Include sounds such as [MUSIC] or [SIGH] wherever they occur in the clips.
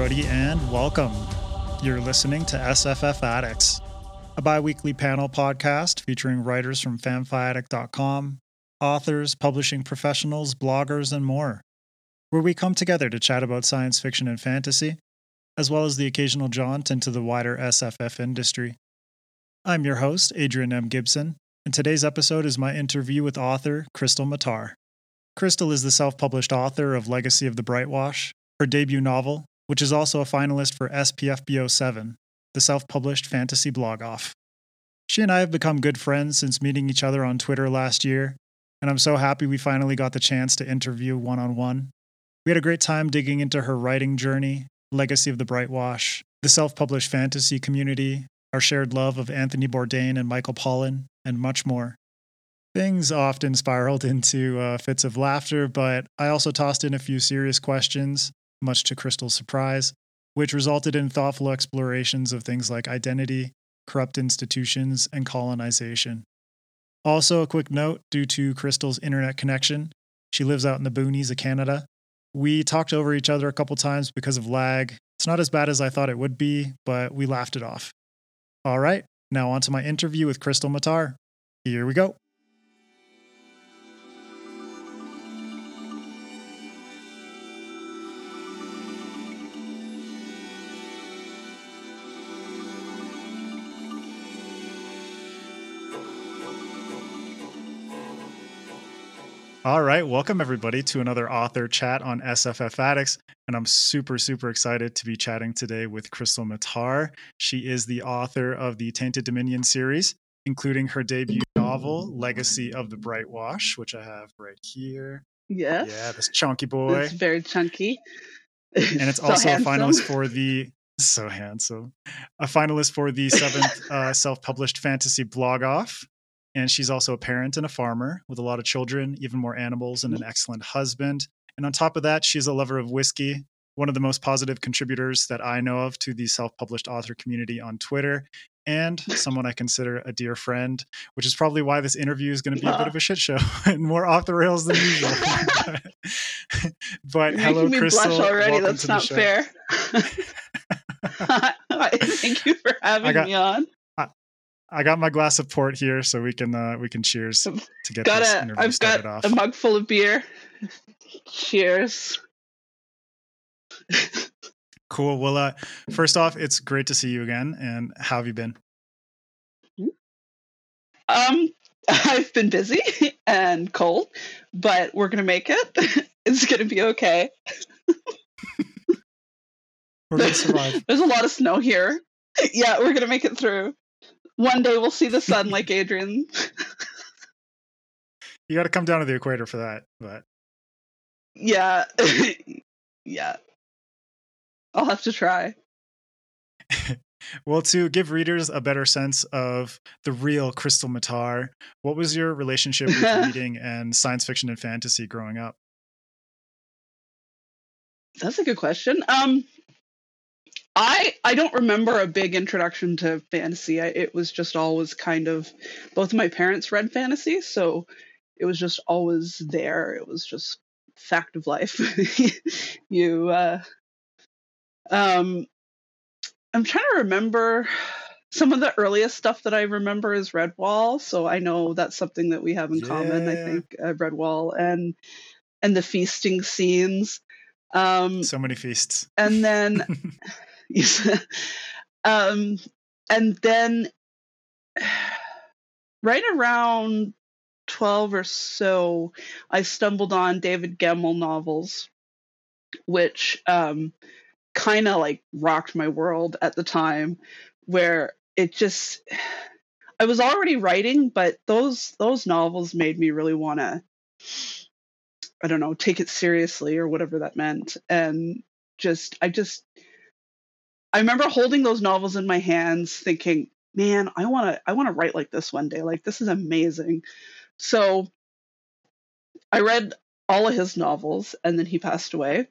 Everybody, and welcome. You're listening to SFF Addicts, a bi weekly panel podcast featuring writers from fanfiaddict.com, authors, publishing professionals, bloggers, and more, where we come together to chat about science fiction and fantasy, as well as the occasional jaunt into the wider SFF industry. I'm your host, Adrian M. Gibson, and today's episode is my interview with author Krystle Matar. Krystle is the self published author of Legacy of the Brightwash, her debut novel, which is also a finalist for SPFBO 7, the self published fantasy blog off. She and I have become good friends since meeting each other on Twitter last year, and I'm so happy we finally got the chance to interview one on one. We had a great time digging into her writing journey, Legacy of the Brightwash, the self published fantasy community, our shared love of Anthony Bourdain and Michael Pollan, and much more. Things often spiraled [LAUGHS] into uh, fits of laughter, but I also tossed in a few serious questions, much to Krystle's surprise, which resulted in thoughtful explorations of things like identity, corrupt institutions, and colonization. Also, a quick note due to Krystle's internet connection, she lives out in the boonies of Canada. We talked over each other a couple times because of lag. It's not as bad as I thought it would be, but we laughed it off. All right, now on to my interview with Krystle Matar. Here we go. All right, welcome everybody to another author chat on SFF Addicts. And I'm super, super excited to be chatting today with Krystle Matar. She is the author of the Tainted Dominion series, including her debut novel, Legacy of the Brightwash, which I have right here. Yes. Yeah, this chunky boy. It's very chunky. And it's [LAUGHS] So also handsome. a finalist for the so handsome, a finalist for the seventh [LAUGHS] uh, self-published fantasy blog off. And she's also a parent and a farmer with a lot of children, even more animals, and an mm-hmm. excellent husband. And on top of that, she's a lover of whiskey, one of the most positive contributors that I know of to the self-published author community on Twitter, and [LAUGHS] someone I consider a dear friend, which is probably why this interview is going to be a bit of a shit show [LAUGHS] and more off the rails than usual. [LAUGHS] but You're hello, me Krystle. blush already. Welcome That's to the not show. fair. Thank you for having got- me on. I got my glass of port here, so we can uh, we can cheers to get Got this a, interview I've started got off. a mug full of beer. Cheers. Cool. Well, uh, first off, it's great to see you again. And how have you been? Um, [LAUGHS] I've been busy and cold, but we're gonna make it. [LAUGHS] It's gonna be okay. [LAUGHS] We're gonna survive. There's a lot of snow here. Yeah, we're gonna make it through. One day we'll see the sun [LAUGHS] like Adrian. you got to come down to the equator for that. But Yeah. [LAUGHS] yeah. I'll have to try. [LAUGHS] well, to give readers a better sense of the real Krystle Matar, what was your relationship with reading and science fiction and fantasy growing up? That's a good question. Um I I don't remember a big introduction to fantasy. I, it was just always kind of both of my parents read fantasy, so it was just always there. It was just fact of life. [LAUGHS] you uh um I'm trying to remember some of the earliest stuff that I remember is Redwall, so I know that's something that we have in common. I think uh, Redwall and and the feasting scenes. Um, So many feasts. and then [LAUGHS] [LAUGHS] um and then [SIGHS] right around 12 or so i stumbled on david gemmell novels which um kind of like rocked my world at the time where it just [SIGHS] i was already writing but those those novels made me really want to i don't know take it seriously or whatever that meant. And just i just I remember holding those novels in my hands thinking, man, I want to I want to write like this one day. Like this is amazing. So I read all of his novels and then he passed away.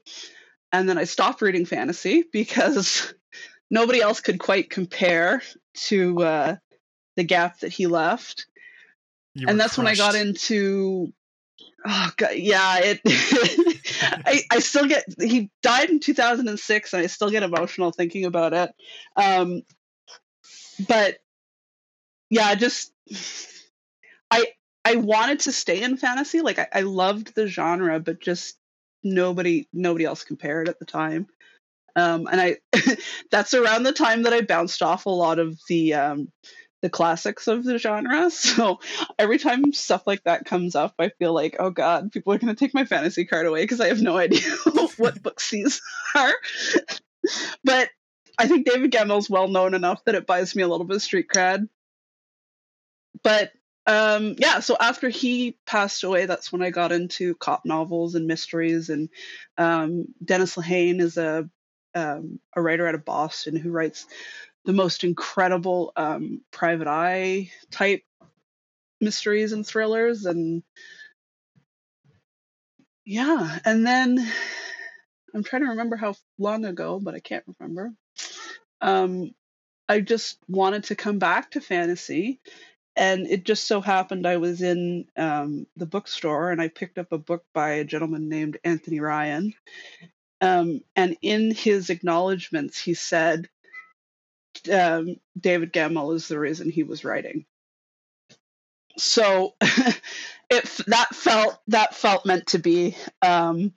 And then I stopped reading fantasy [LAUGHS] because nobody else could quite compare to uh, the gap that he left. You and that's when I got into oh god, yeah, it [LAUGHS] I, I still get he died in 2006 and I still get emotional thinking about it. Um, but yeah, I just I I wanted to stay in fantasy. Like I, I loved the genre, but just nobody nobody else compared at the time. Um, and I [LAUGHS] that's around the time that I bounced off a lot of the um, the classics of the genre. [LAUGHS] So every time stuff like that comes up, I feel like, oh god, people are going to take my fantasy card away because I have no [LAUGHS] idea [LAUGHS] what books these are. but I think David Gemmell's well known enough that it buys me a little bit of street cred. But um, yeah, so after he passed away, that's when I got into cop novels and mysteries. And um, Dennis Lehane is a um, a writer out of Boston who writes the most incredible um, private eye type mysteries and thrillers and yeah and then i'm trying to remember how long ago but i can't remember. Um, i just wanted to come back to fantasy and it just so happened i was in um, the bookstore and i picked up a book by a gentleman named anthony ryan. Um, and in his acknowledgments he said um, David Gemmell is the reason he was writing. So [LAUGHS] it that felt that felt meant to be. Um,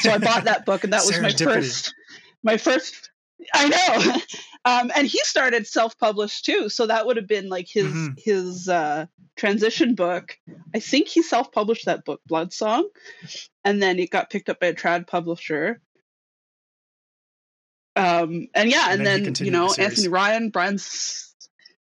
so I bought that book, and that was my [LAUGHS] first my first. I know, [LAUGHS] um, and he started self published too, so that would have been like his mm-hmm. his uh, transition book. I think he self published that book, Blood Song, and then it got picked up by a trad publisher um, and yeah, and, and then, then you know the Anthony Ryan, Brian's.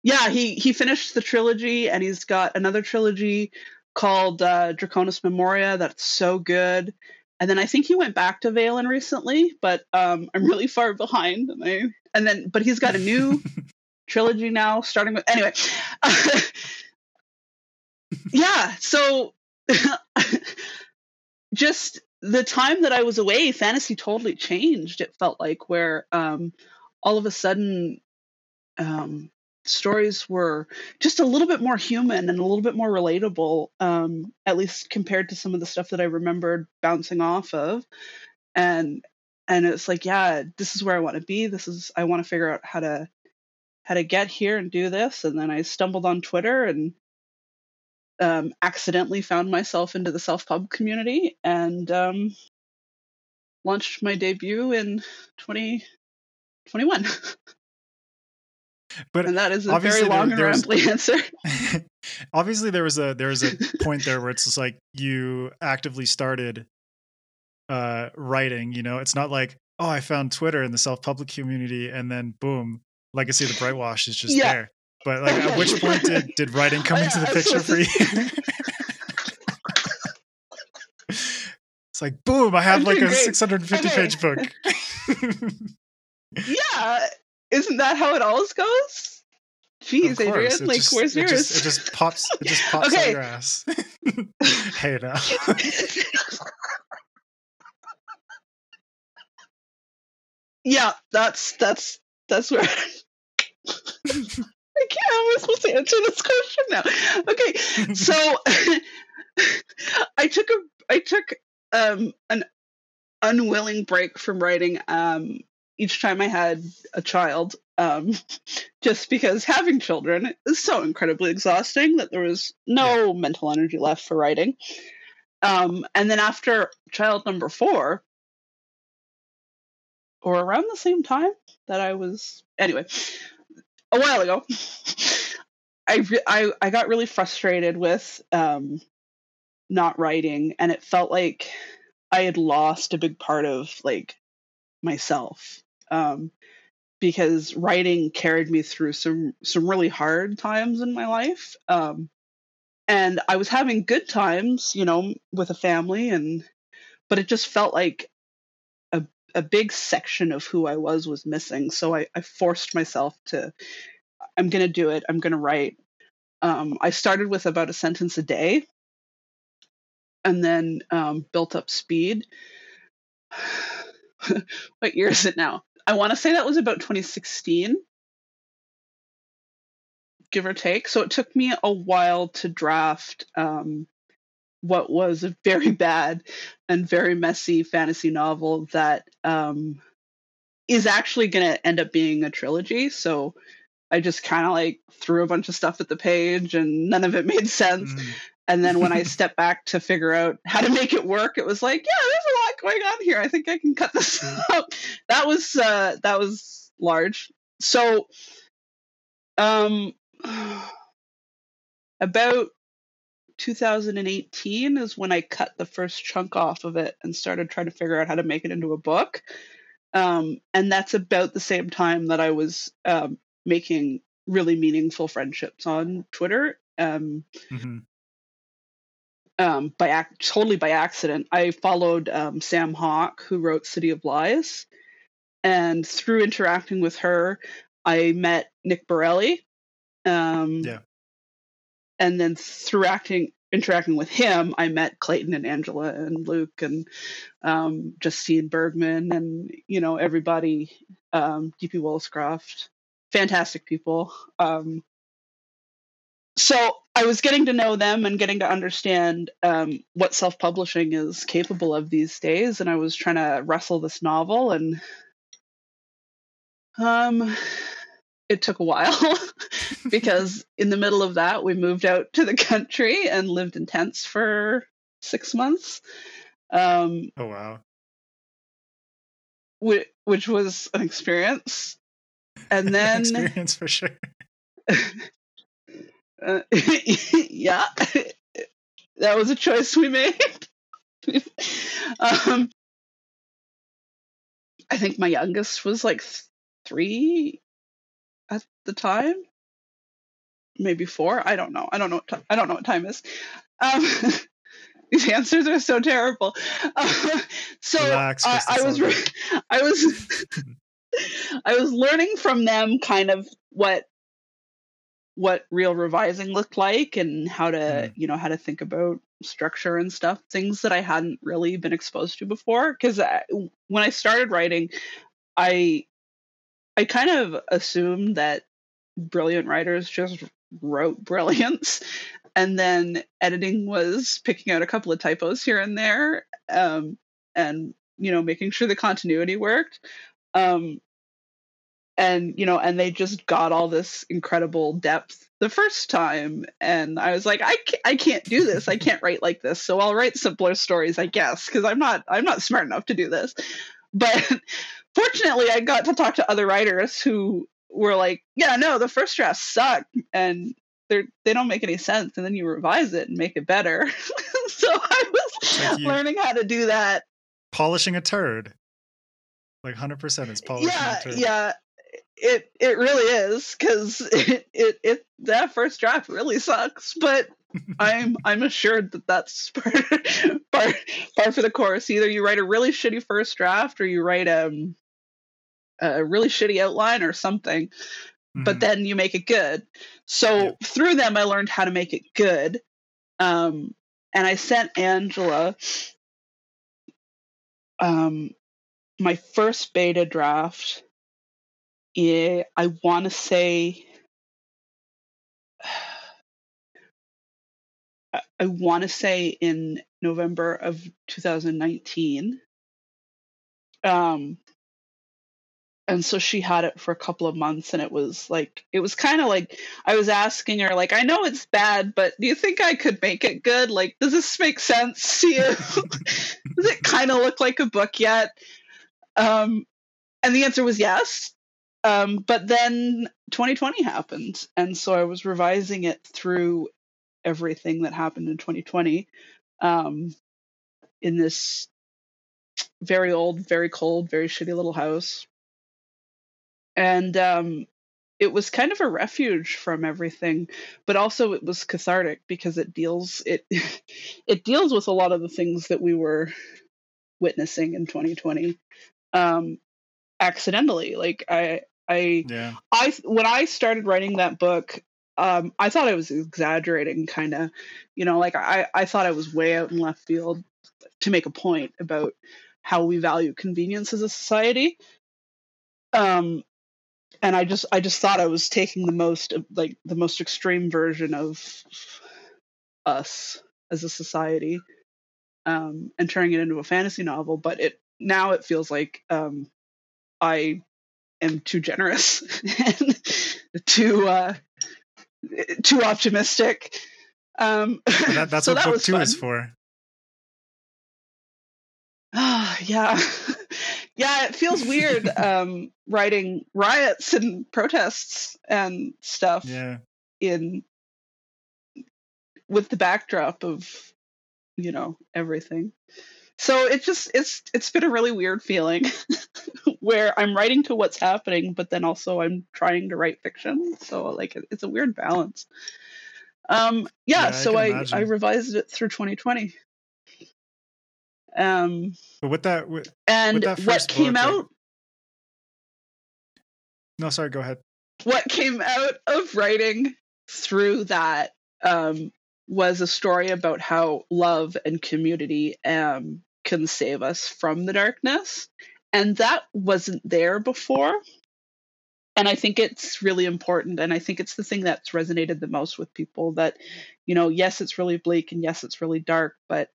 Yeah, he he finished the trilogy, and he's got another trilogy called uh, Draconis Memoria that's so good. And then I think he went back to Vaelin recently, but um, I'm really far behind. And I and then but he's got a new [LAUGHS] trilogy now, starting with anyway. [LAUGHS] yeah, so [LAUGHS] just the time that I was away, fantasy totally changed. It felt like where um, all of a sudden um, stories were just a little bit more human and a little bit more relatable, um, at least compared to some of the stuff that I remembered bouncing off of. And and it's like, yeah, this is where I want to be. This is I want to figure out how to how to get here and do this. And then I stumbled on Twitter and um, accidentally found myself into the self pub community and um, launched my debut in 2021. but and that is a very long there, and rambly [LAUGHS] answer. [LAUGHS] obviously, there was a there was a [LAUGHS] point there where it's just like you actively started uh, writing. You know, it's not like oh, I found Twitter in the self public community, and then boom, Legacy of the Brightwash is just yeah. there. But like, at which point [LAUGHS] did did writing come into the picture for you? [LAUGHS] it's like boom! I have like a 650 okay. page book. [LAUGHS] yeah, isn't that how it always goes? Jeez, Adrian, it like just, where's it yours? Just, it just pops. It just pops okay. out your ass. hey now. yeah, that's that's that's where. I can't. How am I supposed to answer this question now? Okay, [LAUGHS] so [LAUGHS] I took a I took um, an unwilling break from writing um, each time I had a child, um, [LAUGHS] just because having children is so incredibly exhausting that there was no yeah. mental energy left for writing. Um, and then after child number four, or around the same time that I was, anyway, a while ago, I, I I got really frustrated with um, not writing, and it felt like I had lost a big part of like myself um, because writing carried me through some some really hard times in my life. Um, and I was having good times, you know, with a family, and but it just felt like a big section of who I was was missing. So I, I forced myself to, I'm going to do it. I'm going to write. Um, I started with about a sentence a day and then um, built up speed. [SIGHS] what year is it now? I want to say that was about 2016, give or take. So it took me a while to draft um, what was a very [LAUGHS] bad and very messy fantasy novel that um, is actually going to end up being a trilogy. So I just kind of like threw a bunch of stuff at the page and none of it [LAUGHS] made sense. Mm. And then when I [LAUGHS] stepped back to figure out how to make it work, it was like, yeah, there's a lot going on here. I think I can cut this mm. out. That was uh, that was large. So, um, [SIGHS] about 2018 is when I cut the first chunk off of it and started trying to figure out how to make it into a book. Um, and that's about the same time that I was um, making really meaningful friendships on Twitter. Um, mm-hmm. um, by ac- totally by accident, I followed um, Sam Hawke, who wrote City of Lies, and through interacting with her, I met Nick Borelli. Um, yeah. And then through acting, interacting with him, I met Clayton and Angela and Luke and um, Justine Bergman and you know everybody, um, DP Woolliscroft, fantastic people. Um, so I was getting to know them and getting to understand um, what self-publishing is capable of these days, and I was trying to wrestle this novel, and um, it took a while [LAUGHS] because in the middle of that, we moved out to the country and lived in tents for six months. Um, oh wow! Which, which was an experience and [LAUGHS] then experience for sure. [LAUGHS] uh, yeah, that was a choice we made. um, I think my youngest was like three at the time, maybe four. I don't know. I don't know. What t- I don't know what time is. Um, [LAUGHS] these answers are so terrible. Uh, [LAUGHS] so Relax, I, I was, re- [LAUGHS] I was, I was learning from them kind of what what real revising looked like and how to mm. you know how to think about structure and stuff things that i hadn't really been exposed to before because when i started writing i i kind of assumed that brilliant writers just wrote [LAUGHS] brilliance and then editing was picking out a couple of typos here and there um, and you know making sure the continuity worked. Um, and you know and they just got all this incredible depth the first time and i was like i can't, I can't do this. I can't write like this so i'll write simpler stories i guess because i'm not i'm not smart enough to do this. [LAUGHS] But fortunately i got to talk to other writers who were like yeah no the first draft suck and they're they don't make any sense and then you revise it and make it better. [LAUGHS] So i was learning how to do that. Polishing a turd. Like 100% it's polishing yeah yeah it it really is because [LAUGHS] it, it it that first draft really sucks but [LAUGHS] i'm i'm assured that that's part, part part for the course. Either you write a really shitty first draft or you write um, a really shitty outline or something mm-hmm. but then you make it good so yeah. through them i learned how to make it good um, and i sent angela um, my first beta draft yeah, I want to say [SIGHS] I want to say in November of 2019. Um, and so she had it for a couple of months, and it was like it was kind of like I was asking her, like, I know it's bad, but do you think I could make it good? Like, does this make sense to you? [LAUGHS] does it kind of look like a book yet? Um, and the answer was yes. Um, but then 2020 happened, and so I was revising it through everything that happened in 2020 um, in this very old, very cold, very shitty little house. And um, it was kind of a refuge from everything, but also it was cathartic because it deals it [LAUGHS] it deals with a lot of the things that we were witnessing in 2020 um, accidentally. Like I I yeah. I when I started writing that book, um, I thought I was exaggerating, kind of, you know, like I I thought I was way out in left field to make a point about how we value convenience as a society. Um, and I just I just thought I was taking the most like the most extreme version of us as a society um, and turning it into a fantasy novel. But it now it feels like um, I am too generous [LAUGHS] and too uh, too optimistic. Um, that, that's [LAUGHS] so what that book two fun. is for. Ah, [SIGHS] yeah. [LAUGHS] yeah, it feels weird [LAUGHS] um, writing riots and protests and stuff Yeah. in with the backdrop of you know everything. So it just it's it's been a really weird feeling [LAUGHS] where I'm writing to what's happening, but then also I'm trying to write fiction. So like it- it's a weird balance. Um, yeah, Yeah, I so I, I revised it through 2020. Um, But with that, with, and that what came book, out no, sorry, go ahead. what came out of writing through that um, was a story about how love and community um, can save us from the darkness. And that wasn't there before. And I think it's really important. And I think it's the thing that's resonated the most with people that, you know, yes, it's really bleak and yes, it's really dark, but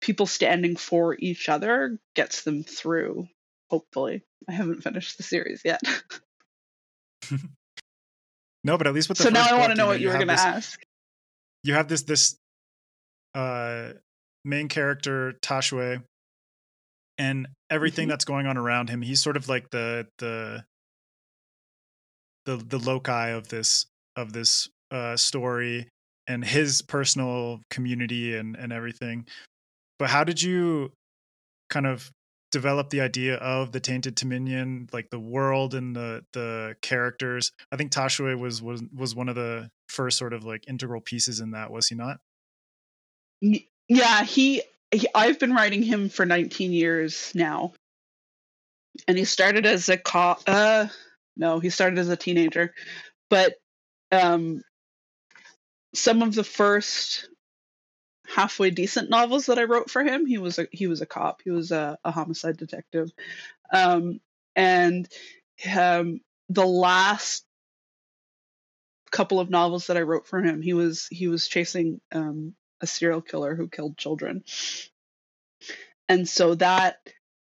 people standing for each other gets them through, hopefully. I haven't finished the series yet. [LAUGHS] No, but at least with the so now I want to know what you were going to ask. You have this this uh main character Tashue, and everything Mhm. that's going on around him. He's sort of like the the the the loci of this of this uh story and his personal community and and everything. But how did you kind of develop the idea of the tainted dominion like the world and the the characters i think tashue was was was one of the first sort of like integral pieces in that was he not Yeah, he, he. I've been writing him for 19 years now, and he started as a cop. Uh, no, he started as a teenager, but um, some of the first halfway decent novels that I wrote for him, he was a he was a cop. He was a, a homicide detective, um, and um, the last couple of novels that I wrote for him, he was he was chasing um, a serial killer who killed children. And so that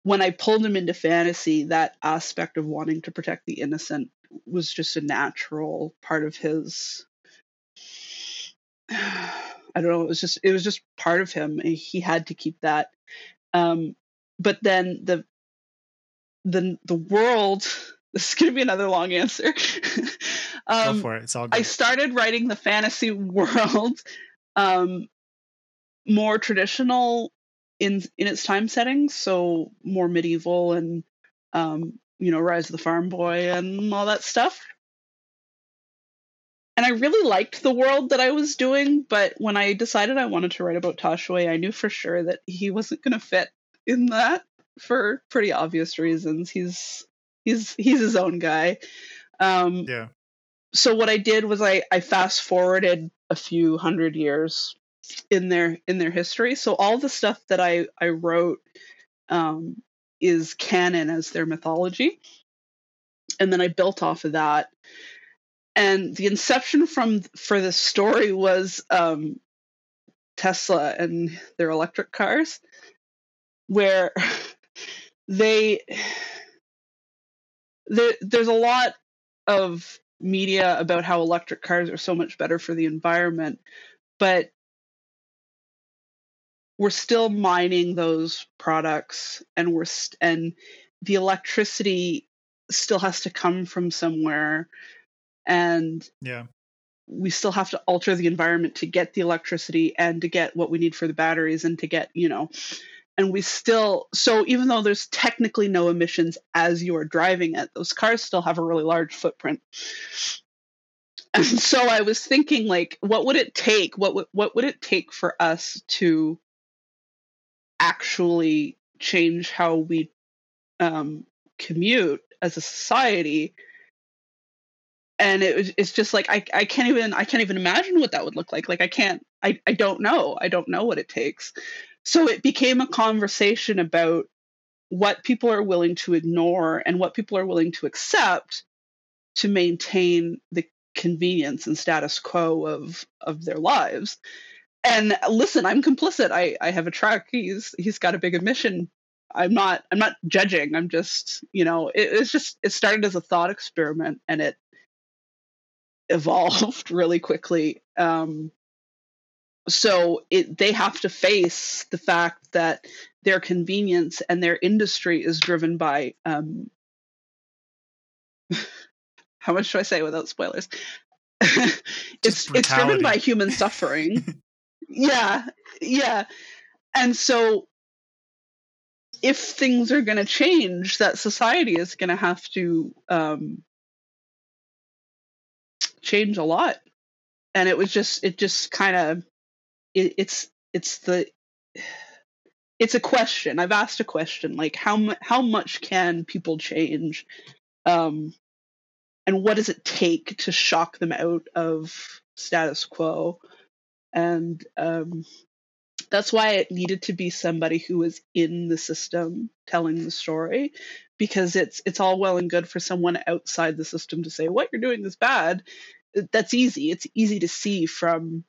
when I pulled him into fantasy, that aspect of wanting to protect the innocent was just a natural part of his I don't know, it was just it was just part of him. He had to keep that. Um but then the the the world [LAUGHS] this is going to be another long answer. [LAUGHS] um, go for it it's all good. I started writing the fantasy [LAUGHS] world um, more traditional in in its time settings, so more medieval and um, you know Rise of the Farm Boy and all that stuff. And I really liked the world that I was doing, but when I decided I wanted to write about Tashue, I knew for sure that he wasn't going to fit in that for pretty obvious reasons. He's he's he's his own guy. Um, yeah so what I did was I, I fast forwarded a few hundred years in their in their history. So all the stuff that I I wrote um, is canon as their mythology, and then I built off of that. And the inception from for this story was um, Tesla and their electric cars, where [LAUGHS] they there, there's a lot of media about how electric cars are so much better for the environment, but we're still mining those products and we're st- and the electricity still has to come from somewhere and yeah. we still have to alter the environment to get the electricity and to get what we need for the batteries and to get you know and we still so even though there's technically no emissions as you are driving it those cars still have a really large footprint. And [LAUGHS] so i was thinking like what would it take what would what would it take for us to actually change how we um, commute as a society and it it's just like I, I can't even I can't even imagine what that would look like. Like I can't I, I don't know. I don't know what it takes. So it became a conversation about what people are willing to ignore and what people are willing to accept to maintain the convenience and status quo of of their lives. and listen, I'm complicit. I I have a truck. He's he's got a big admission. I'm not I'm not judging. I'm just you know it, it's just it started as a thought experiment and it evolved [LAUGHS] really quickly. Um, so it they have to face the fact that their convenience and their industry is driven by um, [LAUGHS] how much do I say without spoilers? [LAUGHS] it's it's driven by human suffering. yeah, yeah, and so if things are going to change, that society is going to have to um, change a lot. And it was just it just kind of it, it's it's the it's a question. I've asked a question like how how much can people change, um, and what does it take to shock them out of status quo? And um, that's why it needed to be somebody who was in the system telling the story, because it's it's all well and good for someone outside the system to say what you're doing is bad. That's easy. It's easy to see from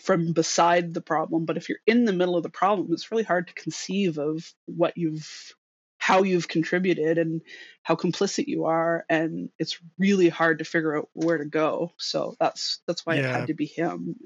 from beside the problem but if you're in the middle of the problem it's really hard to conceive of what you've how you've contributed and how complicit you are and it's really hard to figure out where to go so that's that's why yeah. it had to be him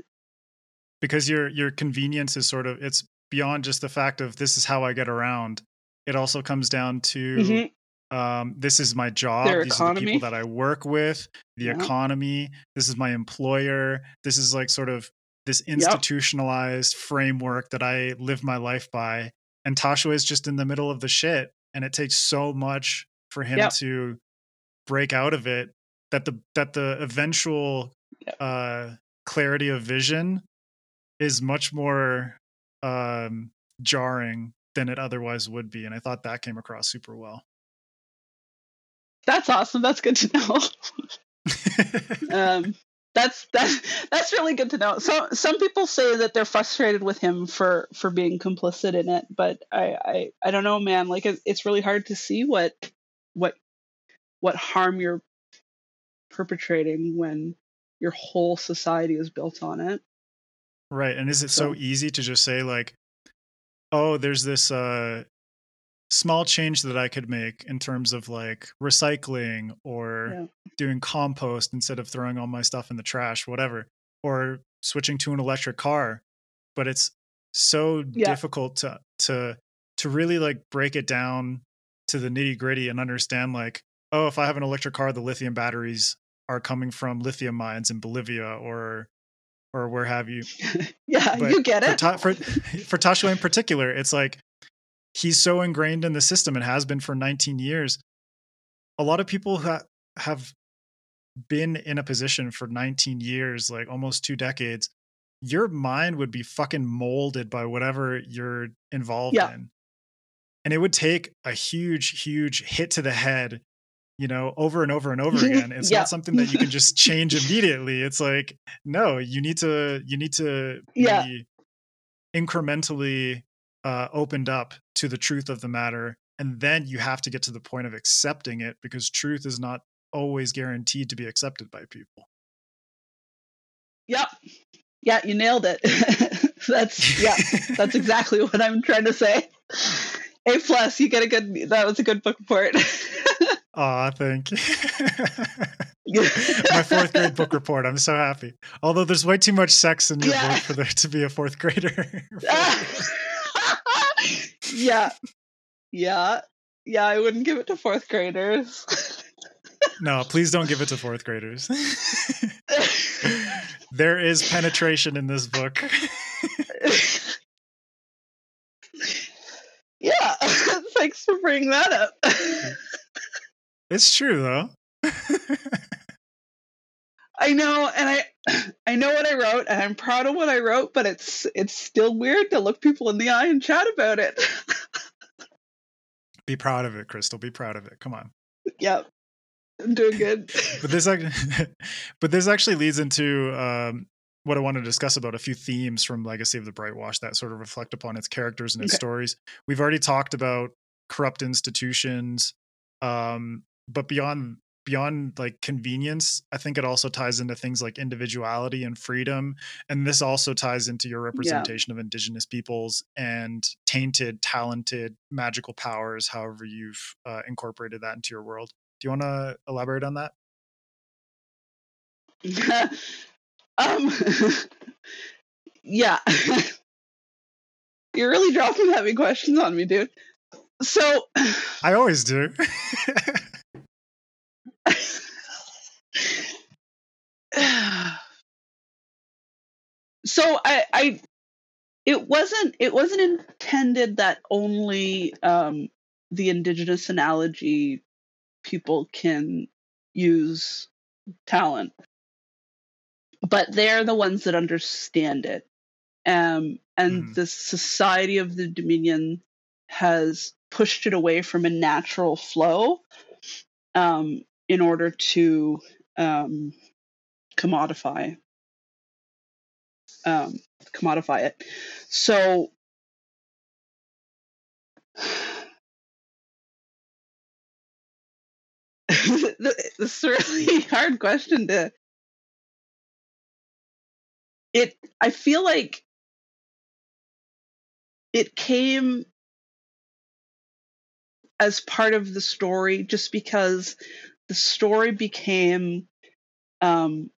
because your your convenience is sort of it's beyond just the fact of this is how i get around it also comes down to mm-hmm. Um, this is my job Their these economy. are the people that i work with the yeah. economy this is my employer this is like sort of this institutionalized yep. framework that I live my life by. And Tashue is just in the middle of the shit. And it takes so much for him yep. to break out of it that the that the eventual yep. uh clarity of vision is much more um jarring than it otherwise would be. And I thought that came across super well. That's awesome. That's good to know. [LAUGHS] um that's that's that's really good to know. So some people say that they're frustrated with him for for being complicit in it, but I I, I don't know, man. Like it, it's really hard to see what what what harm you're perpetrating when your whole society is built on it. Right, and is it so, so easy to just say like, oh, there's this uh small change that I could make in terms of like recycling or yeah. doing compost instead of throwing all my stuff in the trash, whatever, or switching to an electric car. But it's so yeah. difficult to to to really like break it down to the nitty gritty and understand like, oh, if I have an electric car, the lithium batteries are coming from lithium mines in Bolivia or or where have you. [LAUGHS] yeah, but you get it. For, [LAUGHS] for, for Tashue in particular, it's like he's so ingrained in the system and has been for 19 years. A lot of people ha- have been in a position for 19 years, like almost two decades. Your mind would be fucking molded by whatever you're involved yeah. in. And it would take a huge, huge hit to the head, you know, over and over and over [LAUGHS] again. It's yeah. not something that you can just [LAUGHS] change immediately. It's like, no, you need to, you need to yeah. be incrementally uh, opened up to the truth of the matter and then you have to get to the point of accepting it because truth is not always guaranteed to be accepted by people yep yeah you nailed it [LAUGHS] that's yeah that's [LAUGHS] exactly what i'm trying to say a plus you get a good that was a good book report [LAUGHS] Aw, thank you. My fourth grade book report. I'm so happy. Although there's way too much sex in your yeah. book for there to be a fourth grader yeah. Yeah. Yeah, I wouldn't give it to fourth graders. [LAUGHS] no, please don't give it to fourth graders. [LAUGHS] there is penetration in this book. [LAUGHS] yeah, thanks for bringing that up. it's true though. I know, and I [CLEARS THROAT] I know what I wrote, and I'm proud of what I wrote, but it's it's still weird to look people in the eye and chat about it. Be proud of it, Krystle. Be proud of it. Come on. [LAUGHS] Yep. I'm doing good. but this [LAUGHS] but this actually leads into um, what I want to discuss about a few themes from Legacy of the Brightwash that sort of reflect upon its characters and its okay. stories. We've already talked about corrupt institutions, um, but beyond beyond like convenience, I think it also ties into things like individuality and freedom. And this also ties into your representation yeah. of indigenous peoples and tainted, talented, magical powers, however you've uh, incorporated that into your world. Do you want to elaborate on that? [LAUGHS] um, [LAUGHS] yeah. [LAUGHS] You're really dropping heavy questions on me, dude. So I always do. [SIGHS] so I, I it wasn't it wasn't intended that only um, the indigenous analogy people can use talent but they're the ones that understand it um, and mm. the society of the dominion has pushed it away from a natural flow um, in order to um, commodify um, commodify it. So [SIGHS] this is a really [LAUGHS] hard question to it i feel like it came as part of the story just because the story became um,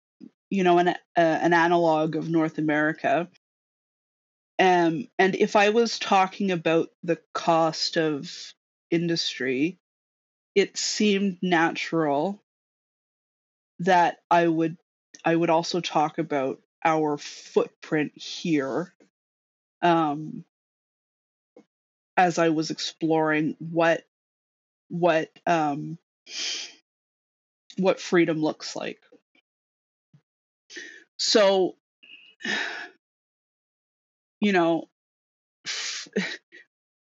you know an uh, an analog of North America. Um, and if I was talking about the cost of industry, it seemed natural that I would I would also talk about our footprint here um, as I was exploring what what um, what freedom looks like. So, you know,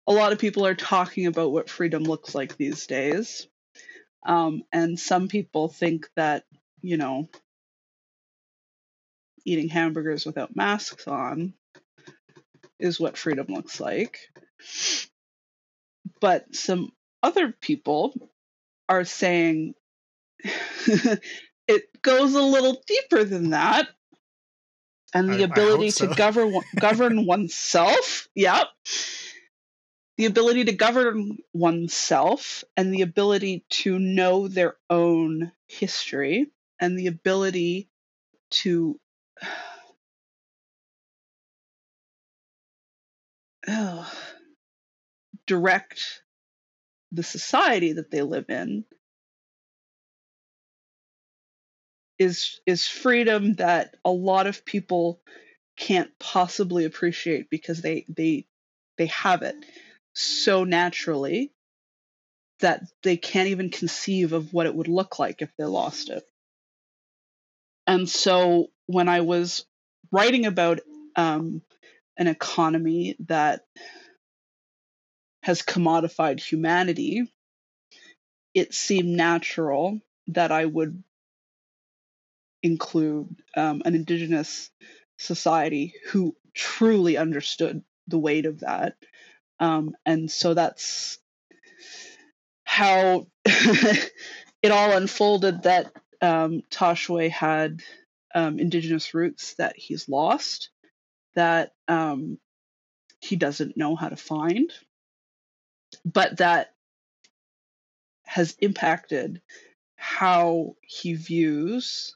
a lot of people are talking about what freedom looks like these days. Um, and some people think that, you know, eating hamburgers without masks on is what freedom looks like. But some other people are saying [LAUGHS] it goes a little deeper than that. And the I, ability I so. to [LAUGHS] govern govern oneself. Yep. The ability to govern oneself and the ability to know their own history and the ability to uh, [SIGHS] direct the society that they live in is is freedom that a lot of people can't possibly appreciate because they they they have it so naturally that they can't even conceive of what it would look like if they lost it. And so when I was writing about um, an economy that has commodified humanity, it seemed natural that I would include um, an indigenous society who truly understood the weight of that. Um, and so that's how [LAUGHS] it all unfolded that um, had um, indigenous roots that he's lost, that um, he doesn't know how to find, but that has impacted how he views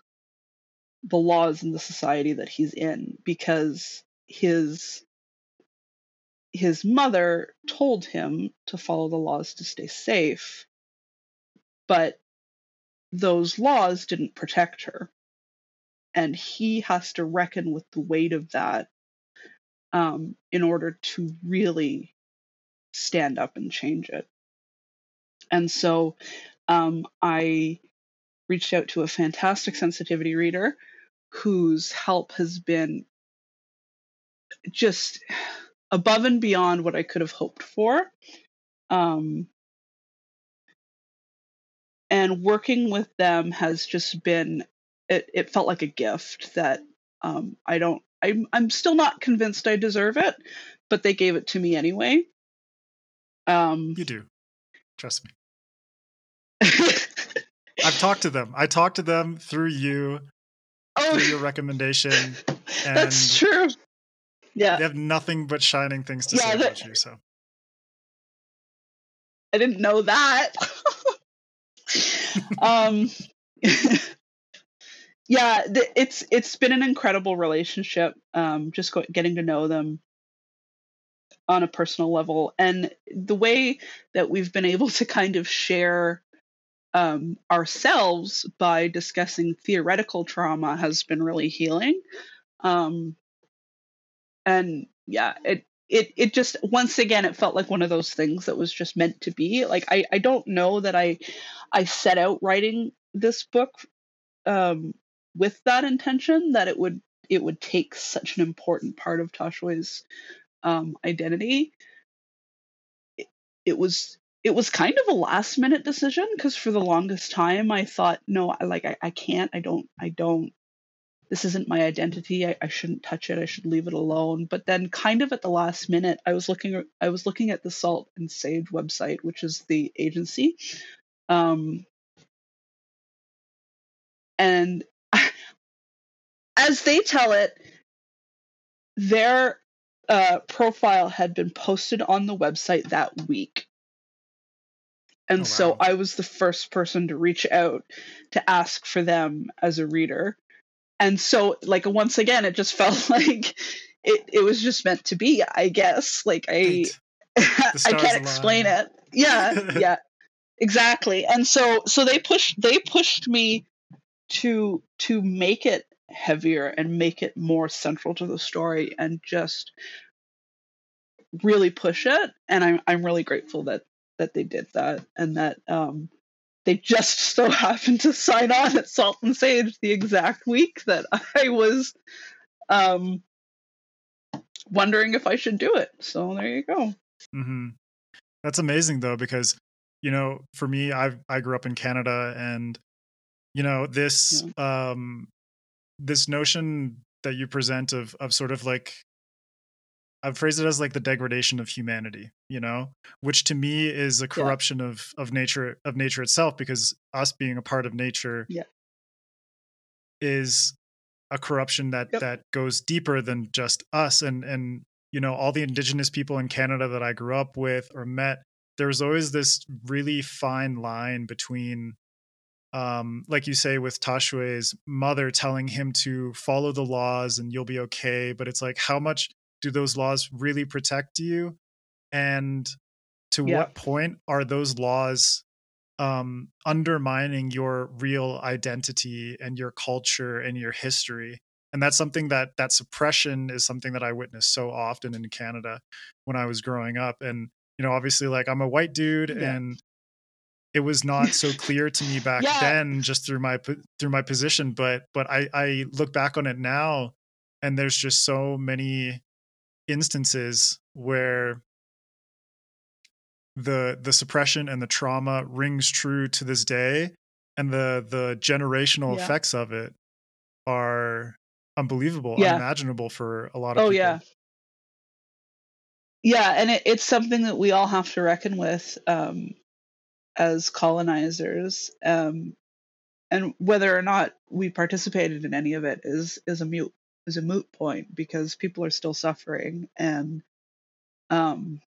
the laws in the society that he's in because his his mother told him to follow the laws to stay safe but those laws didn't protect her. And he has to reckon with the weight of that um, in order to really stand up and change it. And so um, i reached out to a fantastic sensitivity reader whose help has been just above and beyond what I could have hoped for. Um, and working with them has just been it, it felt like a gift that um, I don't I'm I'm still not convinced I deserve it, but they gave it to me anyway. Um, you do, trust me. [LAUGHS] I've talked to them. I talked to them through you, oh, your recommendation. [LAUGHS] And that's true. Yeah, They have nothing but shining things to Yeah, say about you. So I didn't know that. [LAUGHS] um, [LAUGHS] yeah, th- it's it's been an incredible relationship. Um, just go- getting to know them on a personal level, and the way that we've been able to kind of share um, ourselves by discussing theoretical trauma has been really healing. Um, and yeah, it it it just once again it felt like one of those things that was just meant to be. Like I I don't know that I I set out writing this book um, with that intention that it would it would take such an important part of Tashue's um, identity. It, it was it was kind of a last minute decision because for the longest time I thought no I like I, I can't I don't I don't this isn't my identity I, I shouldn't touch it I should leave it alone but then kind of at the last minute I was looking I was looking at the Salt and Sage website which is the agency um, and [LAUGHS] as they tell it, their uh, profile had been posted on the website that week. And Oh, so. I was the first person to reach out to ask for them as a reader. And so, like, once again, it just [LAUGHS] felt like it, it was just meant to be, I guess. Like, I. [LAUGHS] I can't explain it. Yeah, [LAUGHS] yeah, exactly. And so, so they pushed they pushed me to to make it heavier and make it more central to the story and just really push it. And I'm I'm really grateful that that they did that and that um they just [LAUGHS] so happened to sign on at Salt and Sage the exact week that [LAUGHS] I was um wondering if I should do it. So there you go. hmm That's amazing though, because you know, for me, I I grew up in Canada, and you know this um this notion that you present of of sort of like I've phrased it as like the degradation of humanity, you know, which to me is a corruption of of nature of nature itself, because us being a part of nature Yeah. is a corruption that Yep. that goes deeper than just us and and you know all the indigenous people in Canada that I grew up with or met there was always this really fine line between um like you say with Tashue's mother telling him to follow the laws and you'll be okay but it's like how much do those laws really protect you and to Yeah. what point are those laws um undermining your real identity and your culture and your history and that's something that that suppression is something that i witnessed so often in canada when i was growing up and you know obviously like i'm a white dude Yeah. and it was not so [LAUGHS] clear to me back Yeah. then just through my through my position but but i i look back on it now and there's just so many instances where the the suppression and the trauma rings true to this day and the the generational Yeah. effects of it are unbelievable Yeah. unimaginable for a lot of Oh people yeah. Yeah, and it, it's something that we all have to reckon with um, as colonizers, um, and whether or not we participated in any of it is is a mute is a moot point because people are still suffering, and um,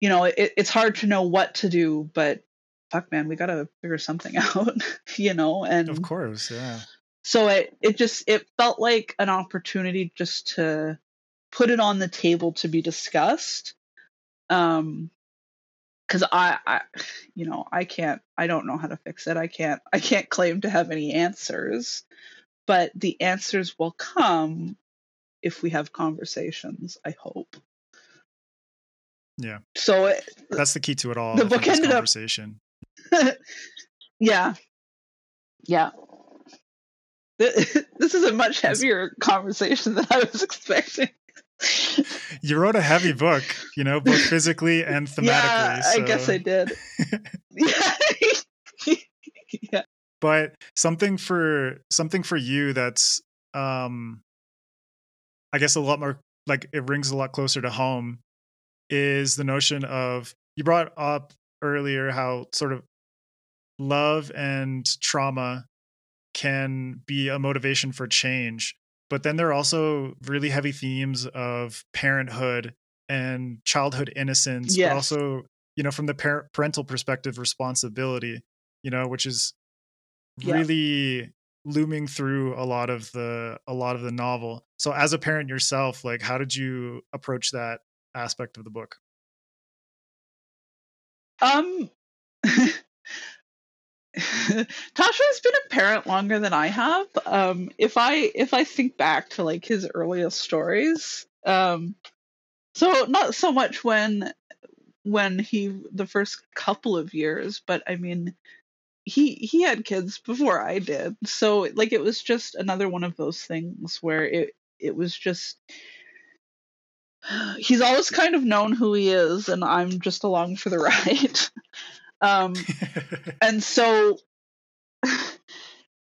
you know it, it's hard to know what to do, but fuck, man, we gotta figure something [LAUGHS] out, you know, and of course yeah. so it it just it felt like an opportunity just to put it on the table to be discussed um because I, I you know i can't i don't know how to fix it. I can't i can't claim to have any answers but the answers will come if we have conversations i hope Yeah. so it, that's the key to it all The book is ended up- conversation [LAUGHS] yeah yeah [LAUGHS] this is a much heavier conversation than i was expecting [LAUGHS] you wrote a heavy book you know both physically and thematically Yeah, I guess I did. yeah. yeah. But something for something for you that's um i guess a lot more like it rings a lot closer to home is the notion of you brought up earlier how sort of love and trauma can be a motivation for change but then there are also really heavy themes of parenthood and childhood innocence Yes. but also you know from the par- parental perspective responsibility you know which is Yeah. really looming through a lot of the a lot of the novel so as a parent yourself like how did you approach that aspect of the book Um, [LAUGHS] Tashue has been a parent longer than I have. Um, if I if I think back to like his earliest stories, um, so not so much when when he the first couple of years, but I mean he he had kids before I did, so like it was just another one of those things where it it was just [SIGHS] he's always kind of known who he is, and I'm just along for the [LAUGHS] ride. um, [LAUGHS] and so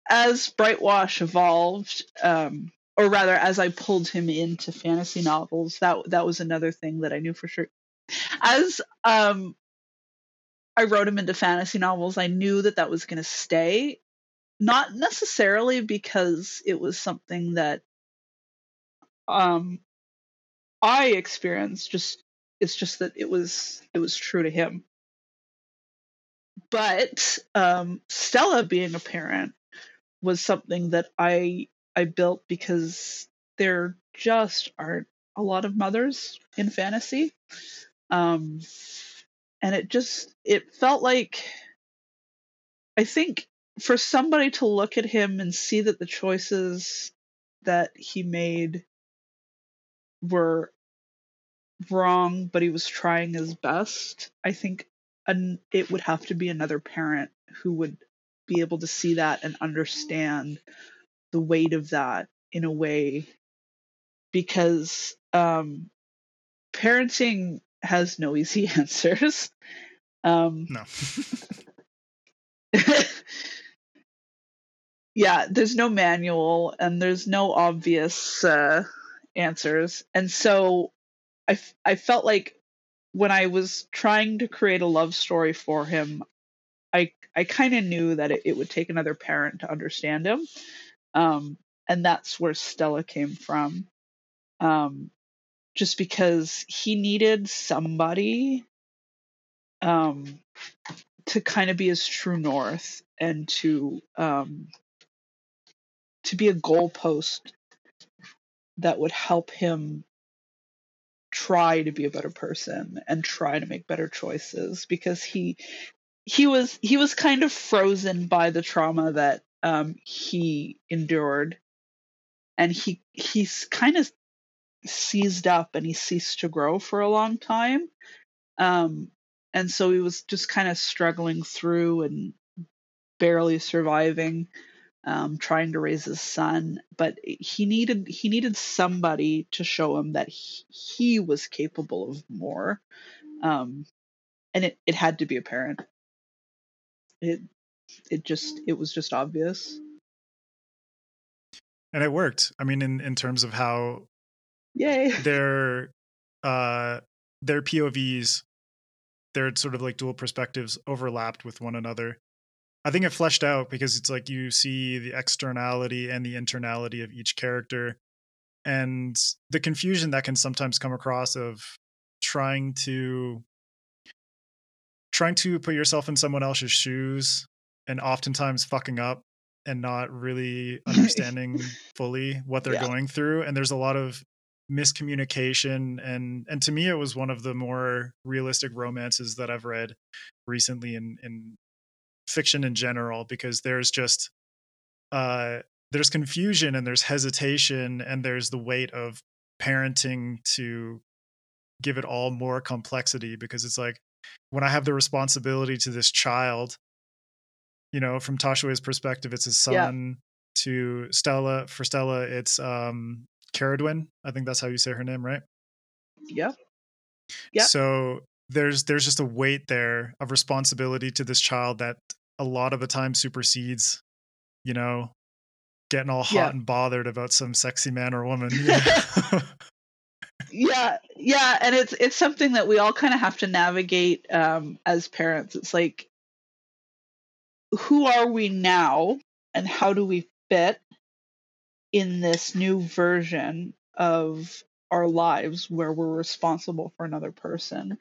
as Brightwash evolved, um, or rather, as I pulled him into fantasy novels, that that was another thing that I knew for sure. As um, I wrote him into fantasy novels, I knew that that was going to stay. Not necessarily because it was something that um, I experienced. Just it's just that it was it was true to him. But um, Stella being a parent was something that I I built because there just aren't a lot of mothers in fantasy. Um, and it just it felt like I think for somebody to look at him and see that the choices that he made were wrong, but he was trying his best. I think an, it would have to be another parent who would be able to see that and understand the weight of that in a way because um, parenting has no easy [LAUGHS] answers. Um, no [LAUGHS] yeah, there's no manual and there's no obvious uh, answers. And so I, f- I felt like when I was trying to create a love story for him, I I kind of knew that it, it would take another parent to understand him. Um, and that's where Stella came from. Um, just because he needed somebody um, to kind of be his true north and to um, to be a goalpost that would help him try to be a better person and try to make better choices because he he was he was kind of frozen by the trauma that um, he endured. And he he's kind of seized up and he ceased to grow for a long time. Um, and so he was just kind of struggling through and barely surviving um, trying to raise his son. But he needed he needed somebody to show him that he, he was capable of more. Um, and it, it had to be a parent it it just it was just obvious. And it worked. I mean in in terms of how yay [LAUGHS] their uh their povs their sort of like dual perspectives overlapped with one another i think it fleshed out because it's like you see the externality and the internality of each character and the confusion that can sometimes come across of trying to trying to put yourself in someone else's shoes and oftentimes fucking up and not really [LAUGHS] understanding fully what they're Yeah. going through and there's a lot of miscommunication and and to me it was one of the more realistic romances that I've read recently in in fiction in general because there's just uh there's confusion and there's hesitation and there's the weight of parenting to give it all more complexity because it's like when I have the responsibility to this child, you know, from Tashue's perspective, it's his Yeah. son. To Stella, for Stella, it's um Caradwin. I think that's how you say her name, right? Yeah. Yeah. So there's there's just a weight there of responsibility to this child that a lot of the time supersedes, you know, getting all hot Yeah. and bothered about some sexy man or woman. know? [LAUGHS] yeah yeah and it's it's something that we all kind of have to navigate um as parents it's like who are we now and how do we fit in this new version of our lives where we're responsible for another person.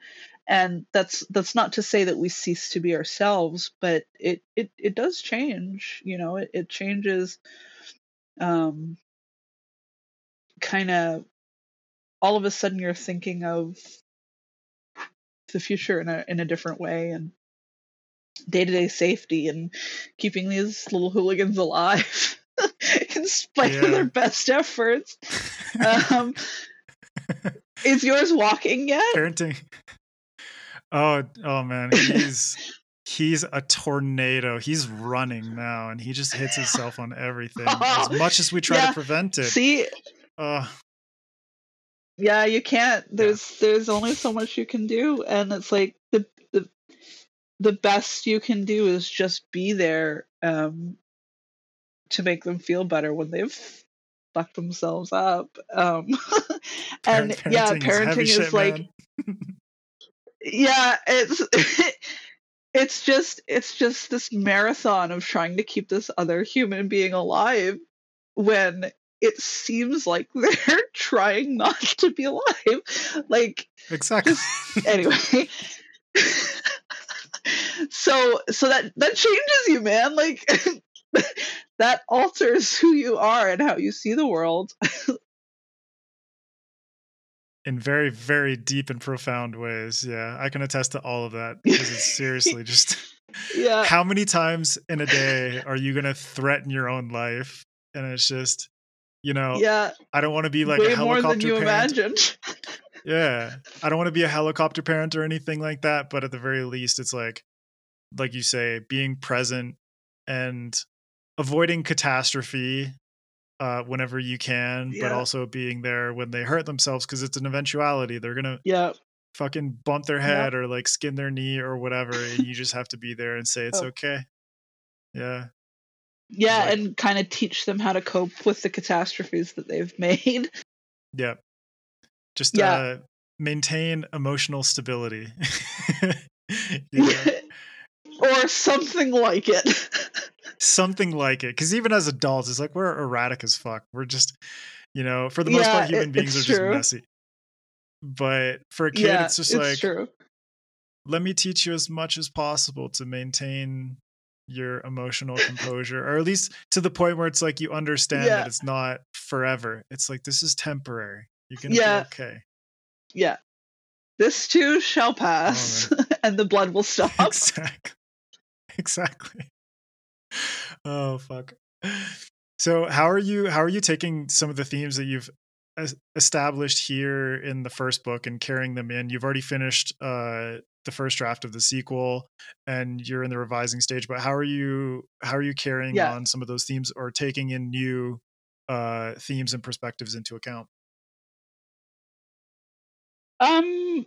And that's that's not to say that we cease to be ourselves but it it, it does change you know it, it changes um kind of all of a sudden you're thinking of the future in a in a different way and day-to-day safety and keeping these little hooligans [LAUGHS] alive [LAUGHS] in spite of Yeah. their best efforts [LAUGHS] um is yours walking yet Parenting. Oh, oh man, he's he's a tornado. He's running now, and he just hits himself on everything. [LAUGHS] As much as we try Yeah. to prevent it, see uh, yeah you can't there's there's only so much you can do and it's like the the the best you can do is just be there um to make them feel better when they've fucked themselves up um [LAUGHS] and yeah parenting is is, shit, like [LAUGHS] yeah it's [LAUGHS] it's just it's just this marathon of trying to keep this other human being alive when it seems like they're trying not to be alive. Like exactly. anyway. So so that that changes you man. Like [LAUGHS] that alters who you are and how you see the world [LAUGHS] in very, very deep and profound ways. Yeah, I can attest to all of that because it's seriously [LAUGHS] just yeah how many times in a day are you going to threaten your own life? And it's just, you know, yeah I don't want to be like way a more helicopter than you parent. imagined Yeah. I don't want to be a helicopter parent or anything like that, but at the very least it's like like you say being present and avoiding catastrophe uh whenever you can, but also being there when they hurt themselves cuz it's an eventuality. They're going to yeah fucking bump their Yeah. head or like skin their knee or whatever and you just have to be there and say it's Oh. okay. Yeah. yeah Like- and kind of teach them how to cope with the catastrophes that they've [LAUGHS] made Yeah. Just Yeah. uh maintain emotional stability. [LAUGHS] [LAUGHS] know? Or something like it. Something like it. Because even as adults it's like we're erratic as fuck. We're just you know for the most Yeah, part human it- beings are it's just messy. But for a kid yeah it's just it's like true. Let me teach you as much as possible to maintain your emotional composure or at least to the point where it's like you understand Yeah. that it's not forever. It's like this is temporary. You're gonna Yeah. be okay. Yeah. This too shall oh, pass [LAUGHS] and the blood will [LAUGHS] stop. Exactly [LAUGHS] exactly oh fuck so how are you how are you taking some of the themes that you've established here in the first book and carrying them in you've already finished uh the first draft of the sequel and you're in the revising stage but how are you how are you carrying Yeah. on some of those themes or taking in new uh themes and perspectives into account Um.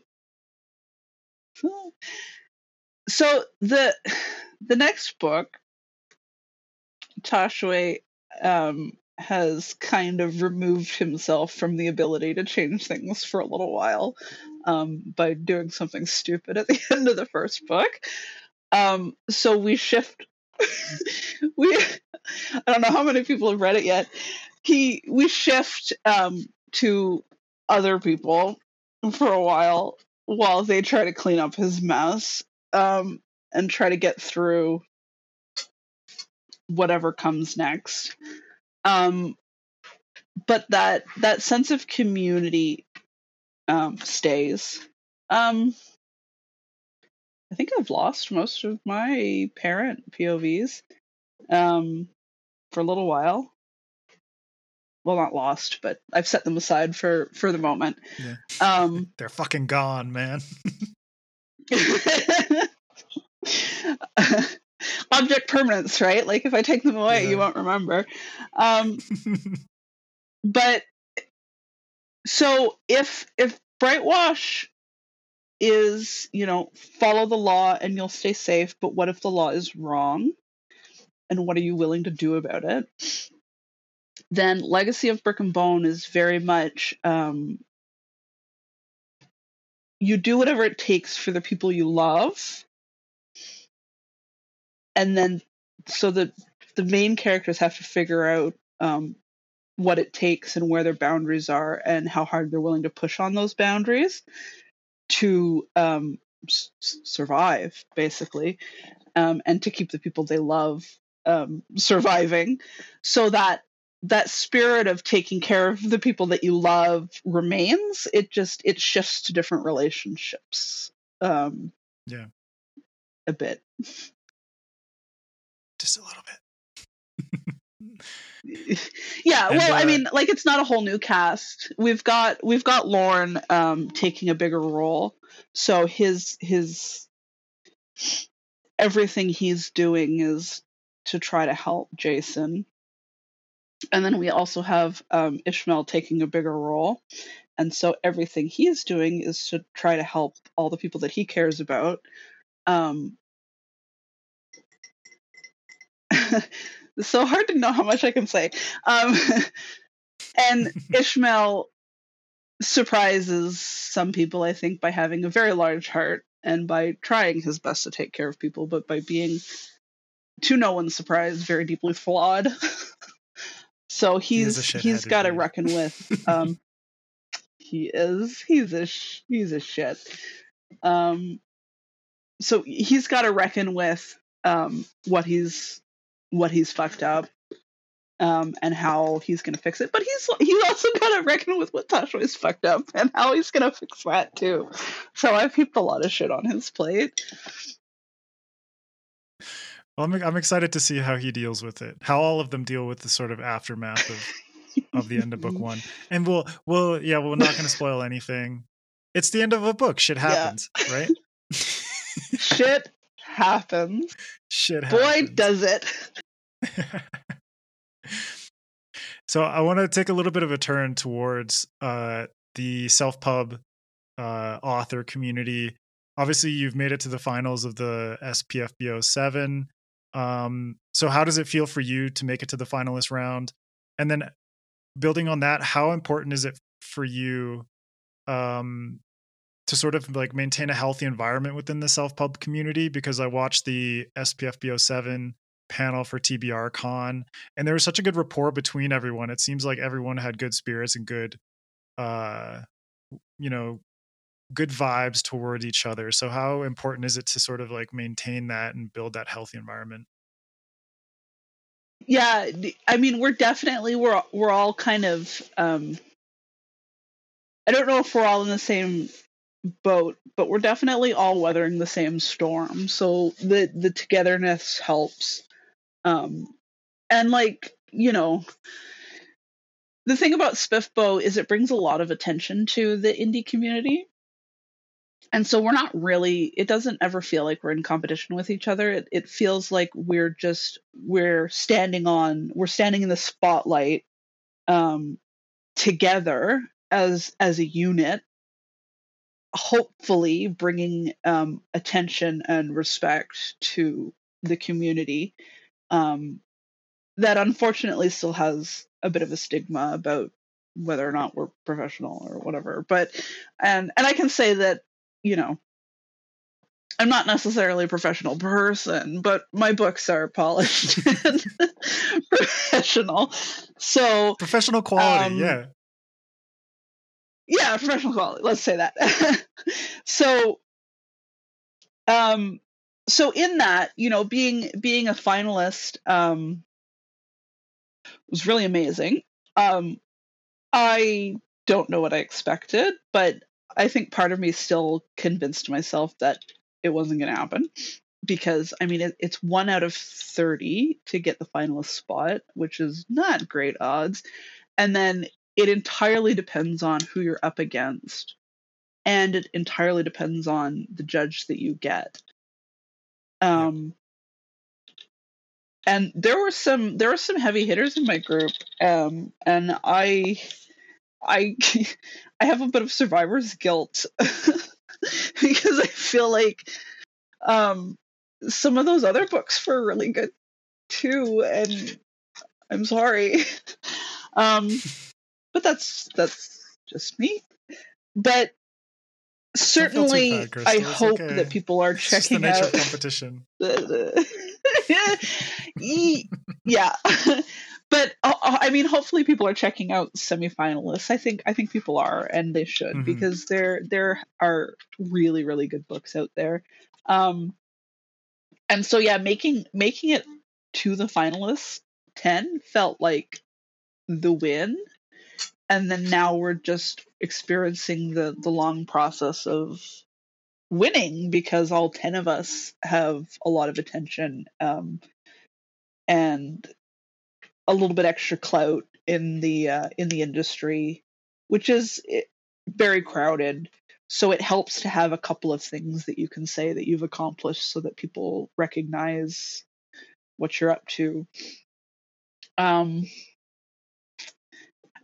So the the next book, Tashue, um, has kind of removed himself from the ability to change things for a little while, um, by doing something stupid at the [LAUGHS] end of the first book. Um, so we shift. [LAUGHS] we, I don't know how many people have read it yet. He, we shift um, to other people for a while while they try to clean up his mess um, and try to get through whatever comes next. Um, but that that sense of community um, stays. Um, I think I've lost most of my parent POVs um, for a little while. Well, not lost, but I've set them aside for for the moment. Yeah. Um, [LAUGHS] they're fucking gone man [LAUGHS] [LAUGHS] object permanence, right? Like if I take them away, Yeah. you won't remember. Um, but so if if Brightwash is, you know, follow the law and you'll stay safe, but what if the law is wrong? And what are you willing to do about it? Then Legacy of Brick and Bone is very much um, you do whatever it takes for the people you love, and then so the the main characters have to figure out um, what it takes and where their boundaries are and how hard they're willing to push on those boundaries to um, s- survive, basically, um, and to keep the people they love um, surviving, so that that spirit of taking care of the people that you love remains. It just it shifts to different relationships. Um, Yeah. a bit. Just a little bit. [LAUGHS] yeah And, well i uh, mean like it's not a whole new cast we've got we've got lauren um taking a bigger role so his his everything he's doing is to try to help jason and then we also have um, ishmael taking a bigger role and so everything he's doing is to try to help all the people that he cares about um it's [LAUGHS] so hard to know how much I can say. Um, [LAUGHS] and [LAUGHS] Ishmael surprises some people, I think, by having a very large heart and by trying his best to take care of people, but by being, to no one's surprise, very deeply flawed. So He is he's a he's got to reckon with. Um, [LAUGHS] he is he's a sh- he's a shit. Um, so he's got to reckon with um, what he's what he's fucked up um, and how he's going to fix it. But he's he's also got to reckon with what Tashue's fucked up and how he's going to fix that too. So I've heaped a lot of shit on his plate. Well, I'm, I'm excited to see how he deals with it. How all of them deal with the sort of aftermath of [LAUGHS] of the end of book one. And we'll we'll yeah, we're not going to spoil anything. It's the end of a book. Shit Yeah. happens, right? [LAUGHS] [LAUGHS] shit happens. Shit Boy, does it. so I want to take a little bit of a turn towards uh, the self pub uh, author community. Obviously, you've made it to the finals of the SPFBO seven. Um, so, how does it feel for you to make it to the finalist round? And then, building on that, how important is it for you um, to sort of like maintain a healthy environment within the self pub community? Because I watched the SPFBO seven panel for TBR Con, and there was such a good rapport between everyone. It seems like everyone had good spirits and good, uh, you know, good vibes towards each other. So, how important is it to sort of like maintain that and build that healthy environment? Yeah, I mean, we're definitely we're we're all kind of. Um, I don't know if we're all in the same boat, but we're definitely all weathering the same storm. So the the togetherness helps. Um, and like you know, the thing about Spiffbo is it brings a lot of attention to the indie community. And so we're not really it doesn't ever feel like we're in competition with each other. It it feels like we're just we're standing on we're standing in the spotlight um together as as a unit hopefully bringing um attention and respect to the community um that unfortunately still has a bit of a stigma about whether or not we're professional or whatever but and and i can say that you know i'm not necessarily a professional person but my books are polished [LAUGHS] and [LAUGHS] professional. So Professional quality, Um, yeah. yeah professional quality let's say that. [LAUGHS] So um so in that you know being being a finalist um was really amazing. Um i don't know what i expected but i think part of me still convinced myself that it wasn't going to happen because i mean it, it's one out of 30 to get the finalist spot which is not great odds. And then it entirely depends on who you're up against. And it entirely depends on the judge that you get. Um and there were some there were some heavy hitters in my group um and i i [LAUGHS] i have a bit of survivor's guilt [LAUGHS] because i feel like um some of those other books were really good too and i'm sorry [LAUGHS] um but that's that's just me but certainly bad, i hope okay. that people are It's just the nature out of competition. yeah. But uh, uh, I mean, hopefully people are checking out semifinalists. I think I think people are, and they should mm-hmm. because there there are really really good books out there. Um, and so yeah, making making it to the finalists ten felt like the win, and then now we're just experiencing the the long process of winning because all 10 of us have a lot of attention um, and a little bit extra clout in the uh, in the industry which is eh, very crowded. So it helps to have a couple of things that you can say that you've accomplished so that people recognize what you're up to. Um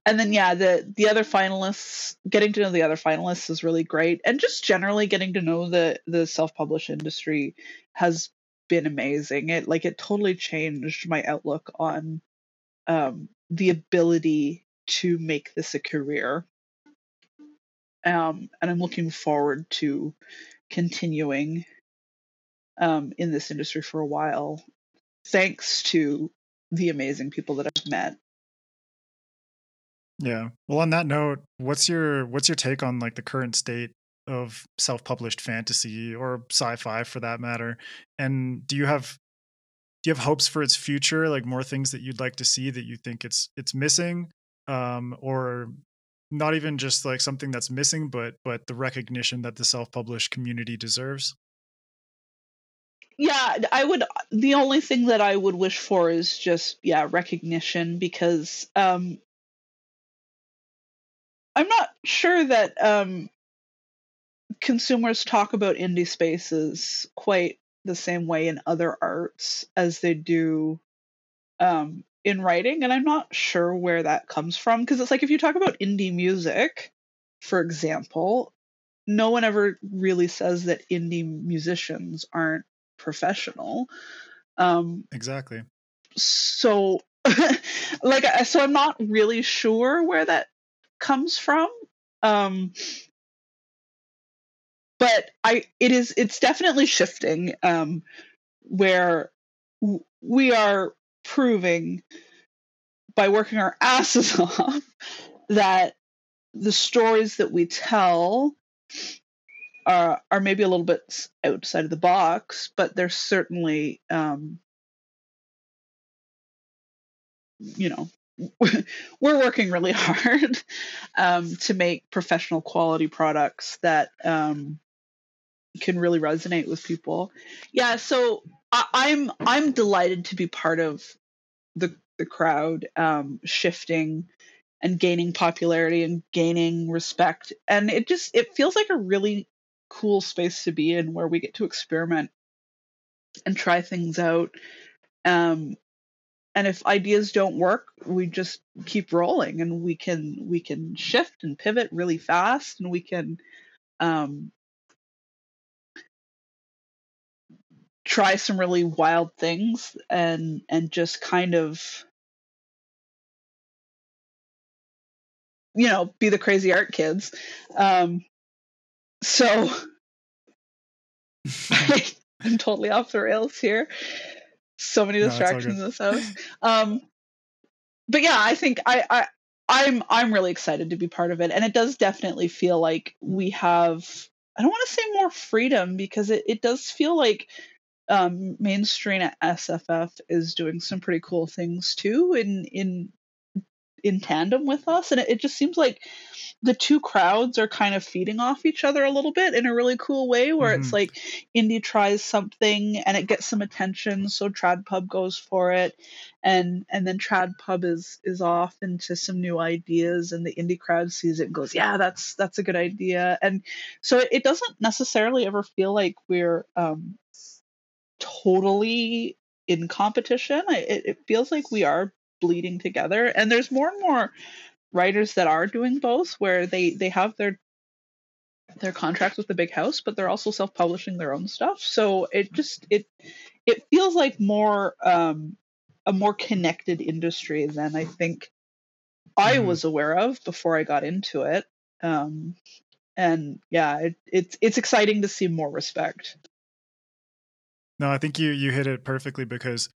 and then yeah the the other finalists getting to know the other finalists is really great. And just generally getting to know the the self-published industry has been amazing. It like it totally changed my outlook on um the ability to make this a career um and i'm looking forward to continuing um in this industry for a while thanks to the amazing people that i've met yeah. Well, on that note, what's your what's your take on like the current state of self-published fantasy or sci-fi for that matter? And do you have do you have hopes for its future, like more things that you'd like to see that you think it's it's missing um or not even just like something that's missing but but the recognition that the self-published community deserves? yeah i would the only thing that i would wish for is just yeah recognition because um I'm not sure that um, consumers talk about indie spaces quite the same way in other arts as they do um, in writing, and I'm not sure where that comes from because it's like if you talk about indie music, for example, no one ever really says that indie musicians aren't professional. Um, exactly. So, [LAUGHS] like, so I'm not really sure where that comes from. Um, but I, it is, it's definitely shifting. Um, where we are proving by working our asses [LAUGHS] off that the stories that we tell are are maybe a little bit outside of the box, but they're certainly um, you know [LAUGHS] we're working really [LAUGHS] hard um, to make professional quality products that um, can really resonate with people. Yeah, so I, am I'm, I'm delighted to be part of the the crowd um, shifting and gaining popularity and gaining respect, and it just it feels like a really cool space to be in where we get to experiment and try things out. Um, and if ideas don't work we just keep rolling and we can we can shift and pivot really fast and we can um, try some really wild things and and just kind of you know be the crazy art kids um, so I, [LAUGHS] i'm totally off the rails here so many distractions no, in this house. Um, but yeah, I think I, I I'm I'm really excited to be part of it, and it does definitely feel like we have. I don't want to say more freedom because it, it does feel like um, mainstream SFF is doing some pretty cool things too in in in tandem with us, and it, it just seems like the two crowds are kind of feeding off each other a little bit in a really cool way where mm-hmm. it's like indie tries something and it gets some attention so trad pub goes for it. And and then trad pub is is off into some new ideas and the indie crowd sees it and goes yeah that's that's a good idea. And so it, it doesn't necessarily ever feel like we're um totally in competition. It, it feels like we are bleeding together. And there's more and more writers that are doing both where they they have their their contracts with the big house but they're also self-publishing their own stuff. So it just it it feels like more um a more connected industry than i think i mm-hmm. was aware of before i got into it. Um and yeah it, it's it's exciting to see more respect No, I think you you hit it perfectly because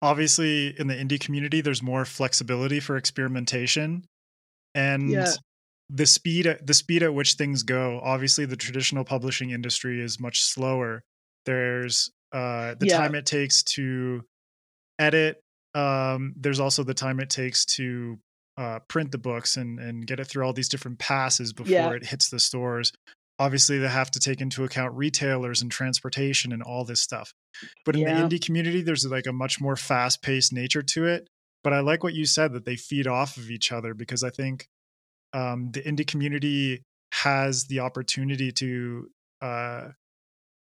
obviously in the indie community there's more flexibility for experimentation and Yeah. the speed at the speed at which things go obviously the traditional publishing industry is much slower there's uh the Yeah. time it takes to edit um there's also the time it takes to uh print the books and and get it through all these different passes before Yeah. it hits the stores obviously they have to take into account retailers and transportation and all this stuff but in Yeah. the indie community there's like a much more fast paced nature to it but i like what you said that they feed off of each other because i think um, the indie community has the opportunity to uh,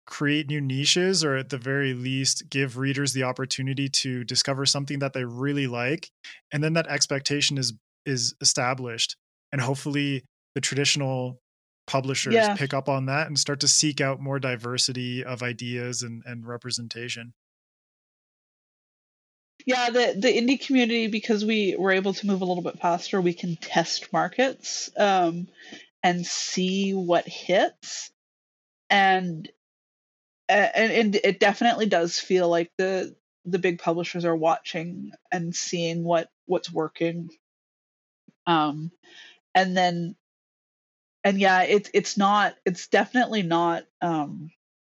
create new niches or at the very least give readers the opportunity to discover something that they really like and then that expectation is is established and hopefully the traditional publishers Yeah. pick up on that and start to seek out more diversity of ideas and, and representation. Yeah, the the indie community because we were able to move a little bit faster, we can test markets um, and see what hits, and and and it definitely does feel like the the big publishers are watching and seeing what what's working, um, and then and yeah, it's it's not it's definitely not um,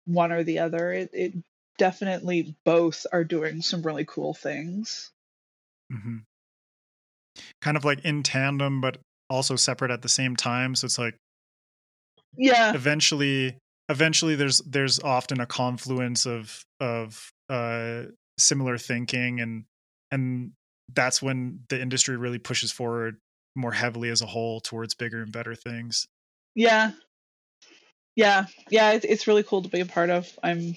one or the other. It it definitely both are doing some really cool things. hmm kind of like in tandem but also separate at the same time so it's like Yeah, eventually eventually there's there's often a confluence of of uh similar thinking and and that's when the industry really pushes forward more heavily as a whole towards bigger and better things yeah, yeah, yeah. It's it's really cool to be a part of. I'm,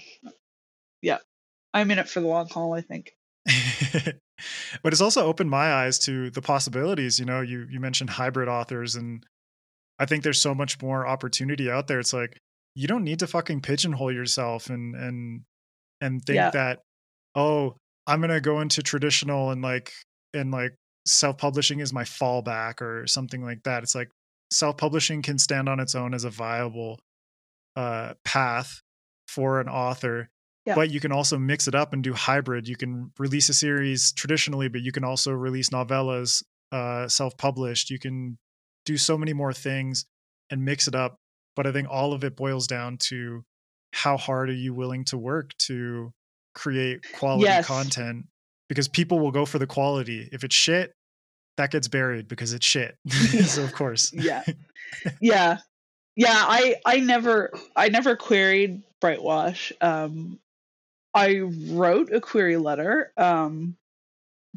yeah, I'm in it for the long haul. I think. [LAUGHS] but it's also opened my eyes to the possibilities you know you you mentioned hybrid authors and i think there's so much more opportunity out there it's like you don't need to fucking pigeonhole yourself and and and think Yeah. that oh i'm gonna go into traditional and like and like self-publishing is my fallback or something like that it's like self-publishing can stand on its own as a viable uh path for an author Yeah. but you can also mix it up and do hybrid you can release a series traditionally but you can also release novellas uh self-published you can do so many more things and mix it up but i think all of it boils down to how hard are you willing to work to create quality Yes. content because people will go for the quality if it's shit that gets buried because it's shit [LAUGHS] [LAUGHS] so of course Yeah, [LAUGHS] yeah, yeah. I I never I never queried Brightwash. Um, I wrote a query letter. Um,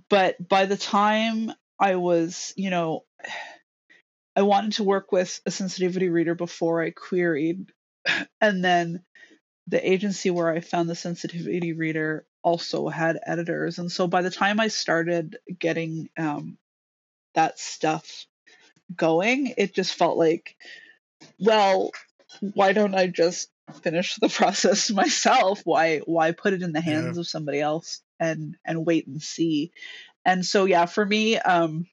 but by the time I was, you know, [SIGHS] I wanted to work with a sensitivity reader before I queried, [SIGHS] and then the agency where I found the sensitivity reader also had editors, and so by the time I started getting um, that stuff going, it just felt like, well, why don't I just finish the [LAUGHS] process myself? Why why put it in the Yeah. hands of somebody else and and wait and see? And so yeah, for me, um,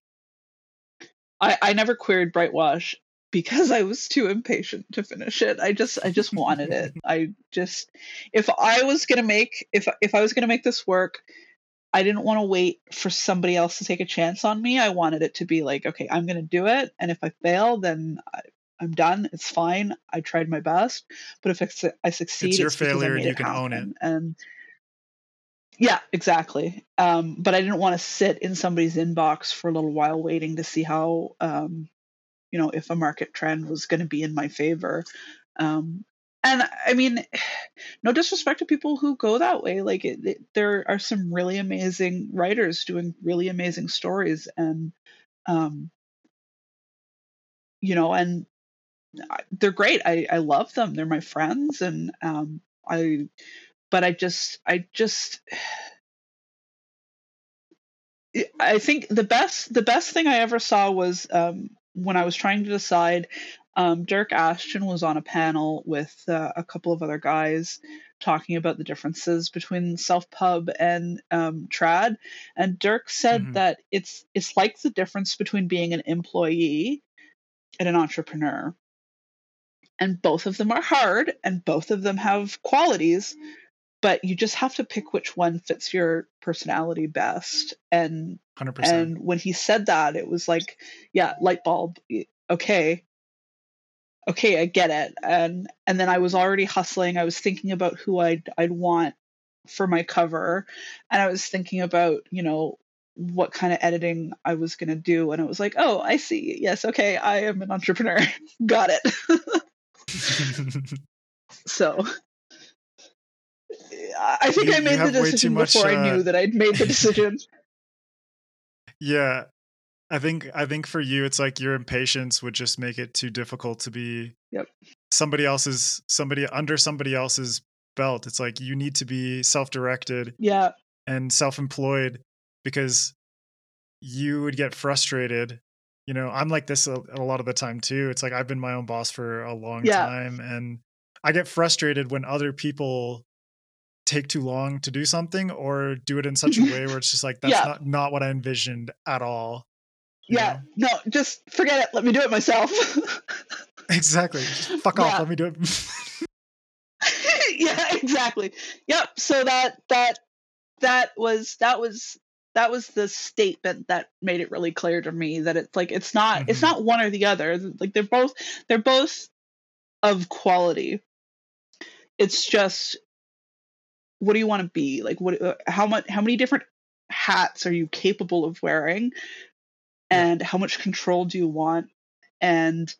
I I never queried Brightwash because I was too impatient to finish it. I just I just wanted it. [LAUGHS] I just if I was gonna make if if I was gonna make this work, I didn't want to wait for somebody else to take a chance on me. I wanted it to be like, okay, I'm gonna do it, and if I fail, then I, I'm done. It's fine. I tried my best. But if I, I succeed, your it's failure and you can own it. And yeah, exactly. Um, but I didn't want to sit in somebody's inbox for a little while waiting to see how, um, you know, if a market trend was going to be in my favor. Um, and I mean, [SIGHS] no disrespect to people who go that way. Like, it, it, there are some really amazing writers doing really amazing stories, and um, you know, and I- they're great. I I love them. They're my friends, and um, I. But I just, I just, [SIGHS] I think the best, the best thing I ever saw was um, when I was trying to decide. Um, Dyrk Ashton was on a panel with uh, a couple of other guys talking about the differences between self pub and um, trad, and Dirk said Mhm. that it's it's like the difference between being an employee and an entrepreneur and both of them are hard and both of them have qualities but you just have to pick which one fits your personality best and 100%. and when he said that it was like yeah light bulb okay okay i get it. And and then i was already hustling. I was thinking about who i'd i'd want for my cover. And i was thinking about you know what kind of editing i was going to do. And it was like oh i see. Yes okay i am an entrepreneur. [LAUGHS] Got it. [LAUGHS] So I think You- I made the have way too decision much, before I uh, knew that I'd made the [LAUGHS] decision. yeah. I think I think for you it's like your impatience would just make it too difficult to be Yep. somebody else's somebody under somebody else's belt. It's like you need to be self-directed yeah, and self-employed because you would get frustrated. You know, I'm like this a, a lot of the time too. It's like I've been my own boss for a long Yeah. time and I get frustrated when other people take too long to do something or do it in such a [LAUGHS] way where it's just like that's Yeah. not not what I envisioned at all. Yeah. know? No, just forget it. Let me do it myself. [LAUGHS] Exactly. Just fuck off. Yeah. Let me do it. [LAUGHS] yeah, exactly. Yep. So that that that was that was that was the statement that made it really clear to me that it's like it's not it's Mhm. not one or the other. Like they're both they're both of quality. It's just what do you want to be? Like what uh, how much how many different hats are you capable of wearing? Yeah. And how much control do you want? And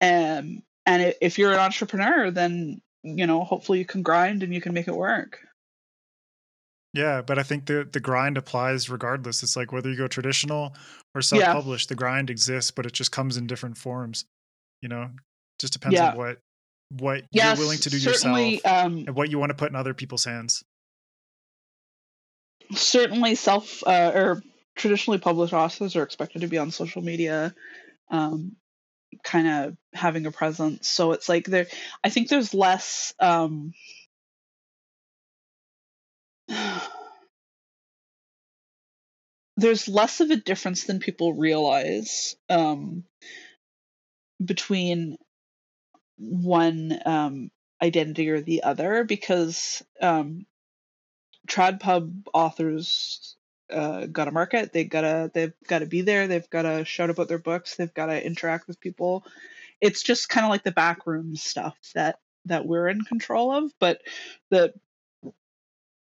um and if you're an entrepreneur then you know hopefully you can grind and you can make it work yeah, but I think the the grind applies regardless. It's like whether you go traditional or self-published, the grind exists, but it just comes in different forms. You know, just depends Yeah. on what what yes you're willing to do yourself um and what you want to put in other people's hands. certainly self uh, or traditionally published authors are expected to be on social media um kind of having a presence. So it's like there i think there's less um [SIGHS] there's less of a difference than people realize um between one um identity or the other because um tradpub authors uh, got to market. They gotta they've got to be there. They've got to shout about their books. They've got to interact with people. It's just kind of like the backroom stuff that that we're in control of, but the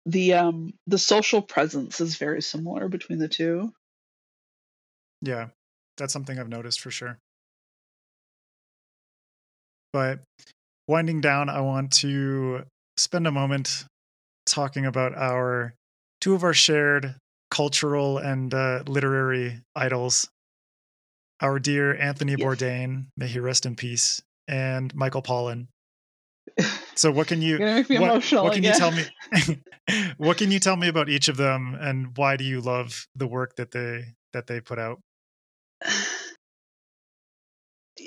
the um the social presence is very similar between the two. Yeah, that's something I've noticed for sure. But winding down, I want to spend a moment talking about our two of our shared cultural and uh, literary idols. Our dear Anthony Yes. Bourdain, may he rest in peace, and Michael Pollan. So, what can you [LAUGHS] You're gonna make me what, what can again. you tell me? [LAUGHS] [LAUGHS] what can you tell me about each of them, and why do you love the work that they that they put out? [SIGHS]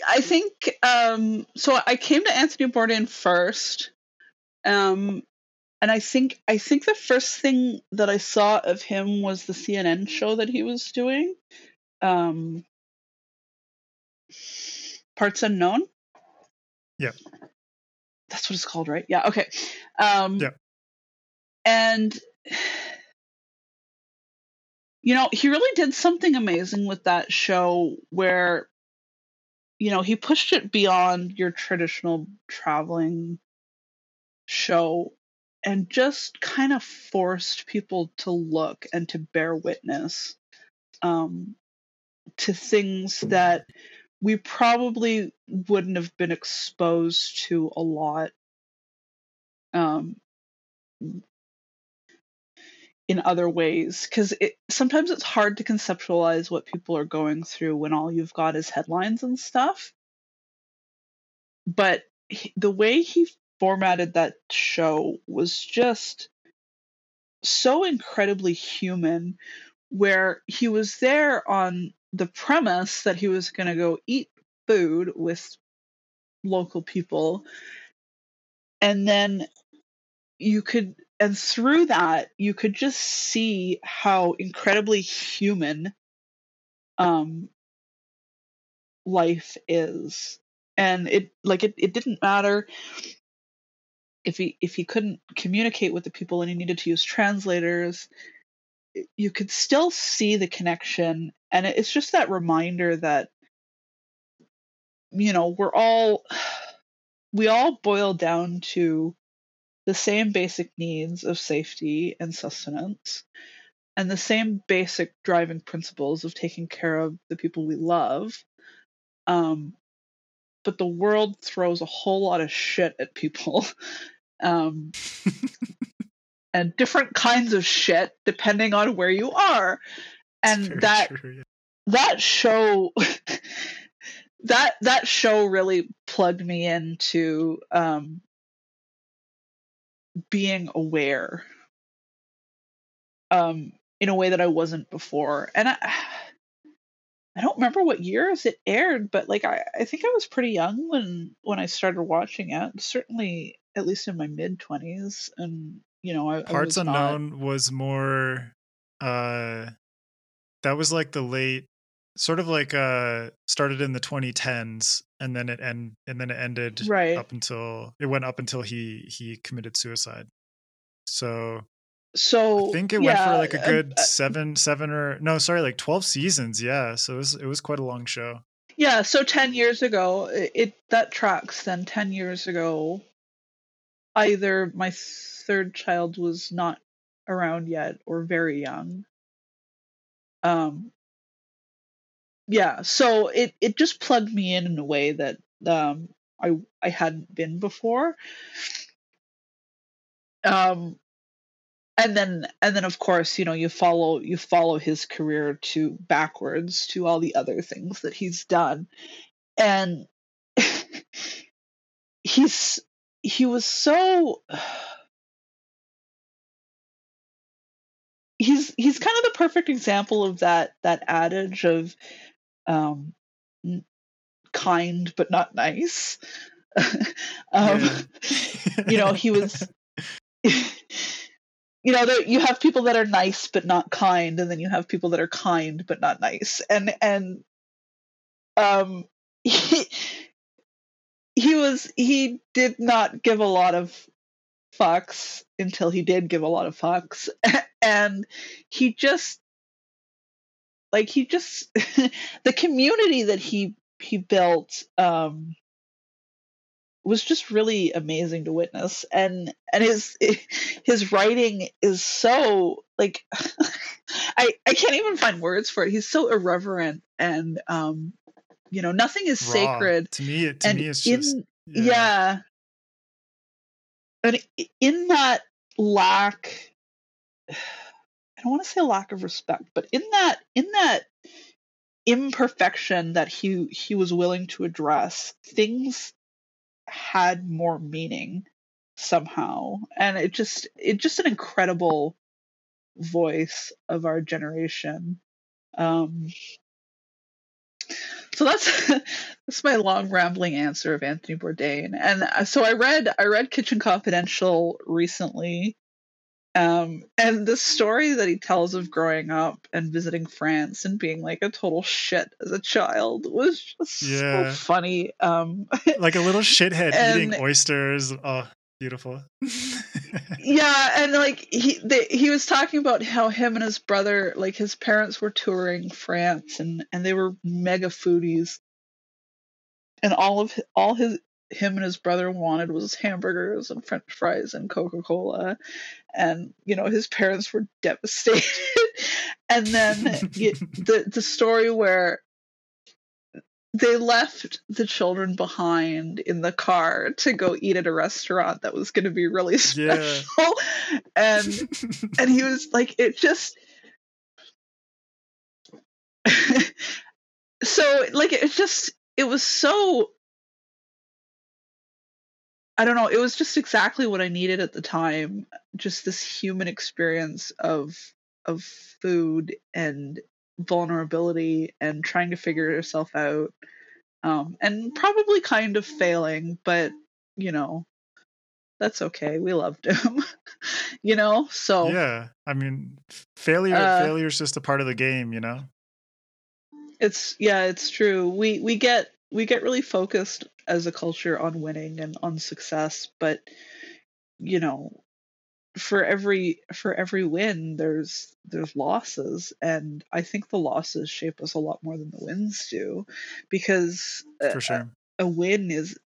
I think um so I came to Anthony Bourdain first. Um and I think I think the first thing that I saw of him was the CNN show that he was doing. Um Parts Unknown. Yeah. That's what it's called, right? Yeah, okay. Um Yeah. and you know, he really did something amazing with that show where you know, he pushed it beyond your traditional traveling show and just kind of forced people to look and to bear witness um, to things that we probably wouldn't have been exposed to a lot um, in other ways. Because it sometimes it's hard to conceptualize what people are going through when all you've got is headlines and stuff. But he, the way he formatted that show was just so incredibly human where he was there on the premise that he was going to go eat food with local people. And then you could and through that you could just see how incredibly human um life is. And it like it, it didn't matter if he if he couldn't communicate with the people and he needed to use translators you could still see the connection. And it's just that reminder that you know we're all we all boil down to the same basic needs of safety and sustenance and the same basic driving principles of taking care of the people we love. Um, but the world throws a whole lot of shit at people [LAUGHS] um, [LAUGHS] and different kinds of shit depending on where you are and that true, yeah. that show [LAUGHS] that that show really plugged me into um, being aware um, in a way that I wasn't before. And I, I don't remember what years it aired, but like I, I think I was pretty young when when I started watching it. Certainly, at least in my mid twenties, and you know, I, Parts I was Unknown not... was more. uh That was like the late, sort of like uh started in the 2010s, and then it end and then it ended right up until it went up until he he committed suicide. So so I think it yeah, went for like a good uh, seven, seven or no, sorry, like twelve seasons. Yeah, so it was it was quite a long show. Yeah, so ten years ago, it, it that tracks. Then ten years ago, either my third child was not around yet or very young. Um. Yeah, so it it just plugged me in in a way that um I I hadn't been before. Um and then and then of course you know you follow you follow his career to backwards to all the other things that he's done. And [LAUGHS] he's he was so [SIGHS] he's he's kind of the perfect example of that that adage of um kind but not nice. [LAUGHS] Um you know he was [LAUGHS] you know that you have people that are nice but not kind and then you have people that are kind but not nice. And and um [LAUGHS] he, he was he did not give a lot of fucks until he did give a lot of fucks. [LAUGHS] And he just like he just [LAUGHS] the community that he he built um was just really amazing to witness and and his his writing is so like [LAUGHS] i i can't even find words for it he's so irreverent and um you know nothing is Raw. sacred to me to and me it's in, just yeah. yeah and in that lack [SIGHS] i don't want to say lack of respect but in that in that imperfection that he he was willing to address things had more meaning somehow. And it just it just an incredible voice of our generation. Um so that's [LAUGHS] that's my long rambling answer of Anthony Bourdain. And uh, so I read I read Kitchen Confidential recently, um, and the story that he tells of growing up and visiting France and being like a total shit as a child was just yeah. so funny. Um, [LAUGHS] like a little shithead and, eating oysters. Oh, beautiful. [LAUGHS] yeah, and like he they, he was talking about how him and his brother, like his parents were touring France and and they were mega foodies. And all of all his him and his brother wanted was hamburgers and french fries and coca-cola. And you know his parents were [LAUGHS] devastated. And then [LAUGHS] the the story where they left the children behind in the car to go eat at a restaurant that was going to be really special. Yeah. [LAUGHS] and and he was like it just so like it just it was so I don't know, it was just exactly what I needed at the time. Just this human experience of of food and vulnerability and trying to figure yourself out. Um, and probably kind of failing, but you know, that's okay. We loved him. [LAUGHS] you know? So Yeah. I mean failure uh, failure is just a part of the game, you know? It's yeah, it's true. We we get we get really focused as a culture on winning and on success, but you know for every for every win there's there's losses and i think the losses shape us a lot more than the wins do because For sure. a, a win is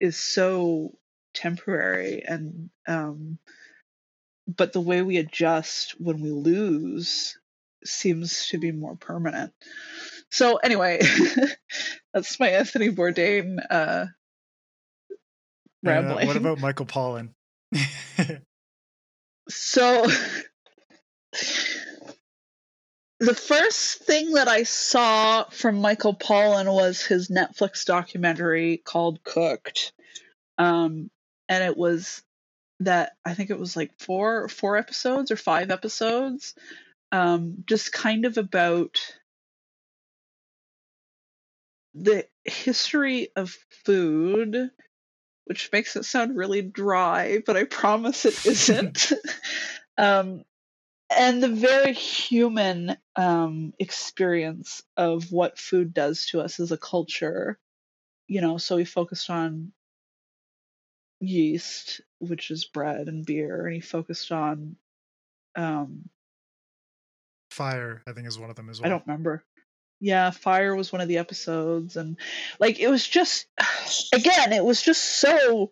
is so temporary and um but the way we adjust when we lose seems to be more permanent so anyway [LAUGHS] that's my anthony bourdain uh Uh, rambling what about Michael Pollan? [LAUGHS] So the first thing that I saw from Michael Pollan was his Netflix documentary called Cooked. Um, and it was that I think it was like four four episodes or five episodes. Um, just kind of about the history of food, which makes it sound really dry, but I promise it isn't. [LAUGHS] um, and the very human um, experience of what food does to us as a culture. You know, so we focused on yeast, which is bread and beer, and he focused on um, Fire, I think, is one of them as well. I don't remember. Yeah, fire was one of the episodes, and like it was just again, it was just so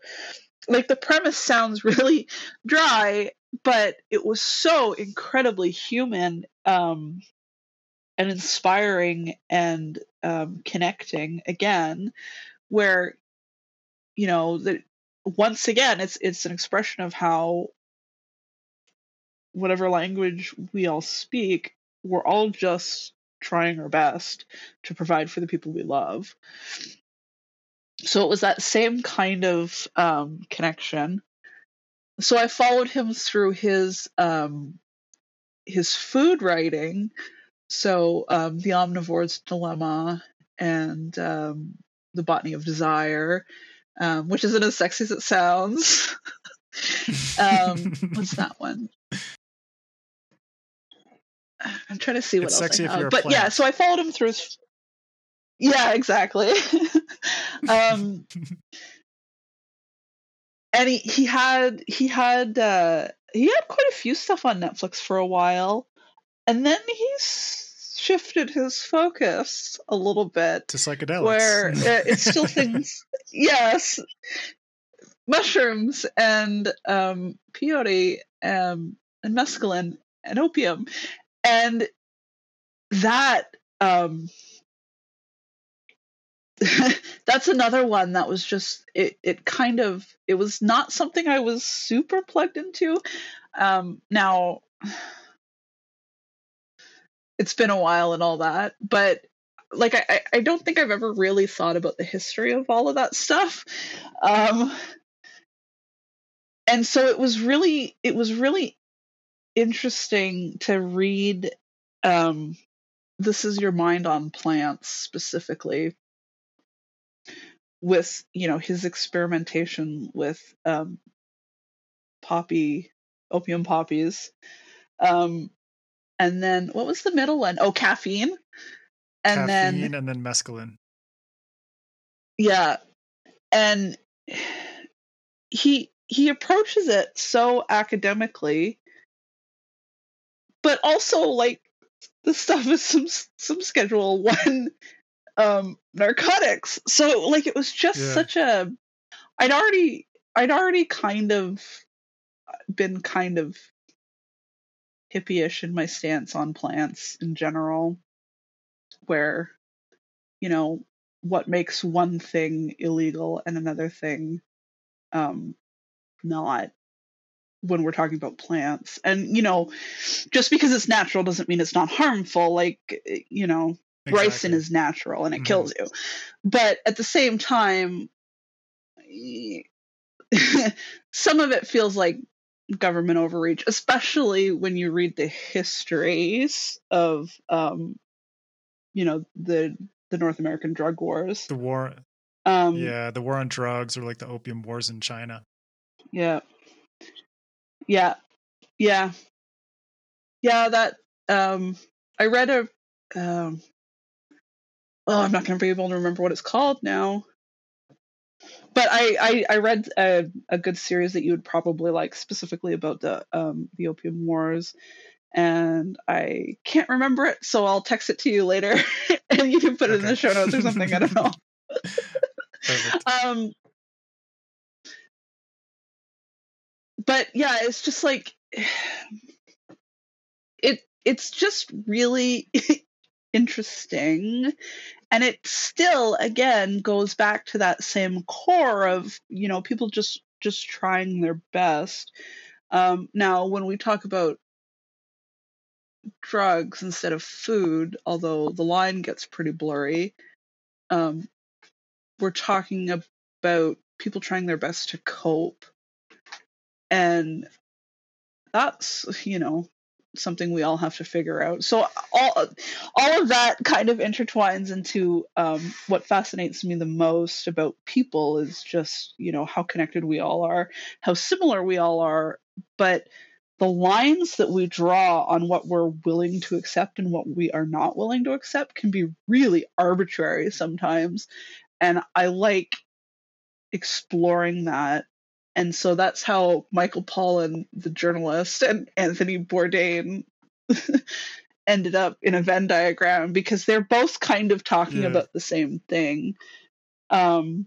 like the premise sounds [LAUGHS] really dry, but it was so incredibly human um, and inspiring and um, connecting again, where you know that once again it's it's an expression of how whatever language we all speak, we're all just trying our best to provide for the people we love. So it was that same kind of um, connection. So I followed him through his um, his food writing. So um, the omnivore's dilemma and um, the botany of desire, um, which isn't as sexy as it sounds. [LAUGHS] um, what's that one? I'm trying to see what It's else I have. But yeah, so I followed him through. his- Yeah, exactly. [LAUGHS] um, [LAUGHS] and he, he had he had uh, he had quite a few stuff on Netflix for a while, and then he s- shifted his focus a little bit to psychedelics. where [LAUGHS] uh, it's still things yes mushrooms and um peyote um and mescaline and opium and that um [LAUGHS] that's another one that was just it it kind of it was not something i was super plugged into um now it's been a while and all that but like I, I- don't think I've ever really thought about the history of all of that stuff. Um, and so it was really it was really interesting to read um, this is your mind on plants specifically with you know his experimentation with um, poppy opium poppies um, and then what was the middle one? Oh, caffeine and then and then mescaline. yeah and he he approaches it so academically but also like the stuff is some some schedule one um narcotics so like it was just Yeah. such a i'd already i'd already kind of been kind of hippie-ish in my stance on plants in general where you know what makes one thing illegal and another thing um not when we're talking about plants and you know just because it's natural doesn't mean it's not harmful like you know ricin is natural and it Mhm. kills you but at the same time [LAUGHS] some of it feels like government overreach especially when you read the histories of um you know the the north american drug wars the war. um yeah, the war on drugs or like the opium wars in China. Yeah. Yeah. Yeah. Yeah, that um I read a um oh I'm not gonna be able to remember what it's called now. but I, I, I read a, a good series that you would probably like, specifically about the um, the Opium Wars, and I can't remember it, so I'll text it to you later, [LAUGHS] and you can put it in the show notes or something. I don't know. [LAUGHS] [LAUGHS] um, but yeah, it's just like it. It's just really [LAUGHS] interesting and it still again goes back to that same core of you know people just just trying their best um, now when we talk about drugs instead of food although the line gets pretty blurry um, we're talking about people trying their best to cope and that's you know something we all have to figure out. So all all of that kind of intertwines into um, what fascinates me the most about people is just you know how connected we all are, how similar we all are, but the lines that we draw on what we're willing to accept and what we are not willing to accept can be really arbitrary sometimes, and I like exploring that and so that's how Michael Pollan, the journalist, and Anthony Bourdain [LAUGHS] ended up in a Venn diagram because they're both kind of talking yeah. about the same thing. Um,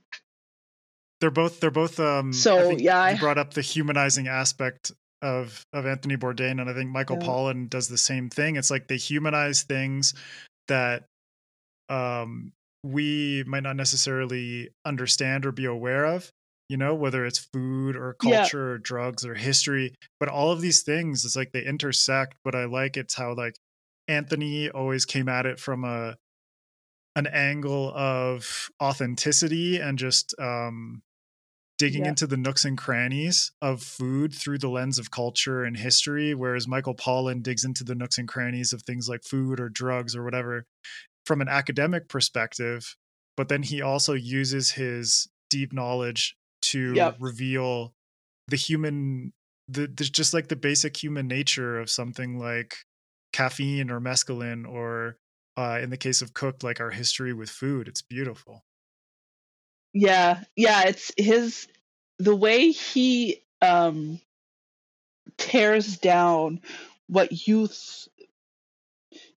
they're both they're both um so yeah I brought up the humanizing aspect of of Anthony Bourdain and I think Michael yeah. Pollan does the same thing. It's like they humanize things that um we might not necessarily understand or be aware of you know, whether it's food or culture yeah. or drugs or history. But all of these things, it's like they intersect. But I like it's how like Anthony always came at it from a an angle of authenticity and just um digging yeah. into the nooks and crannies of food through the lens of culture and history, whereas Michael Pollan digs into the nooks and crannies of things like food or drugs or whatever from an academic perspective. But then he also uses his deep knowledge to yep. reveal the human the, the just like the basic human nature of something like caffeine or mescaline or uh, in the case of cooked like our history with food it's beautiful yeah yeah it's his the way he um tears down what youth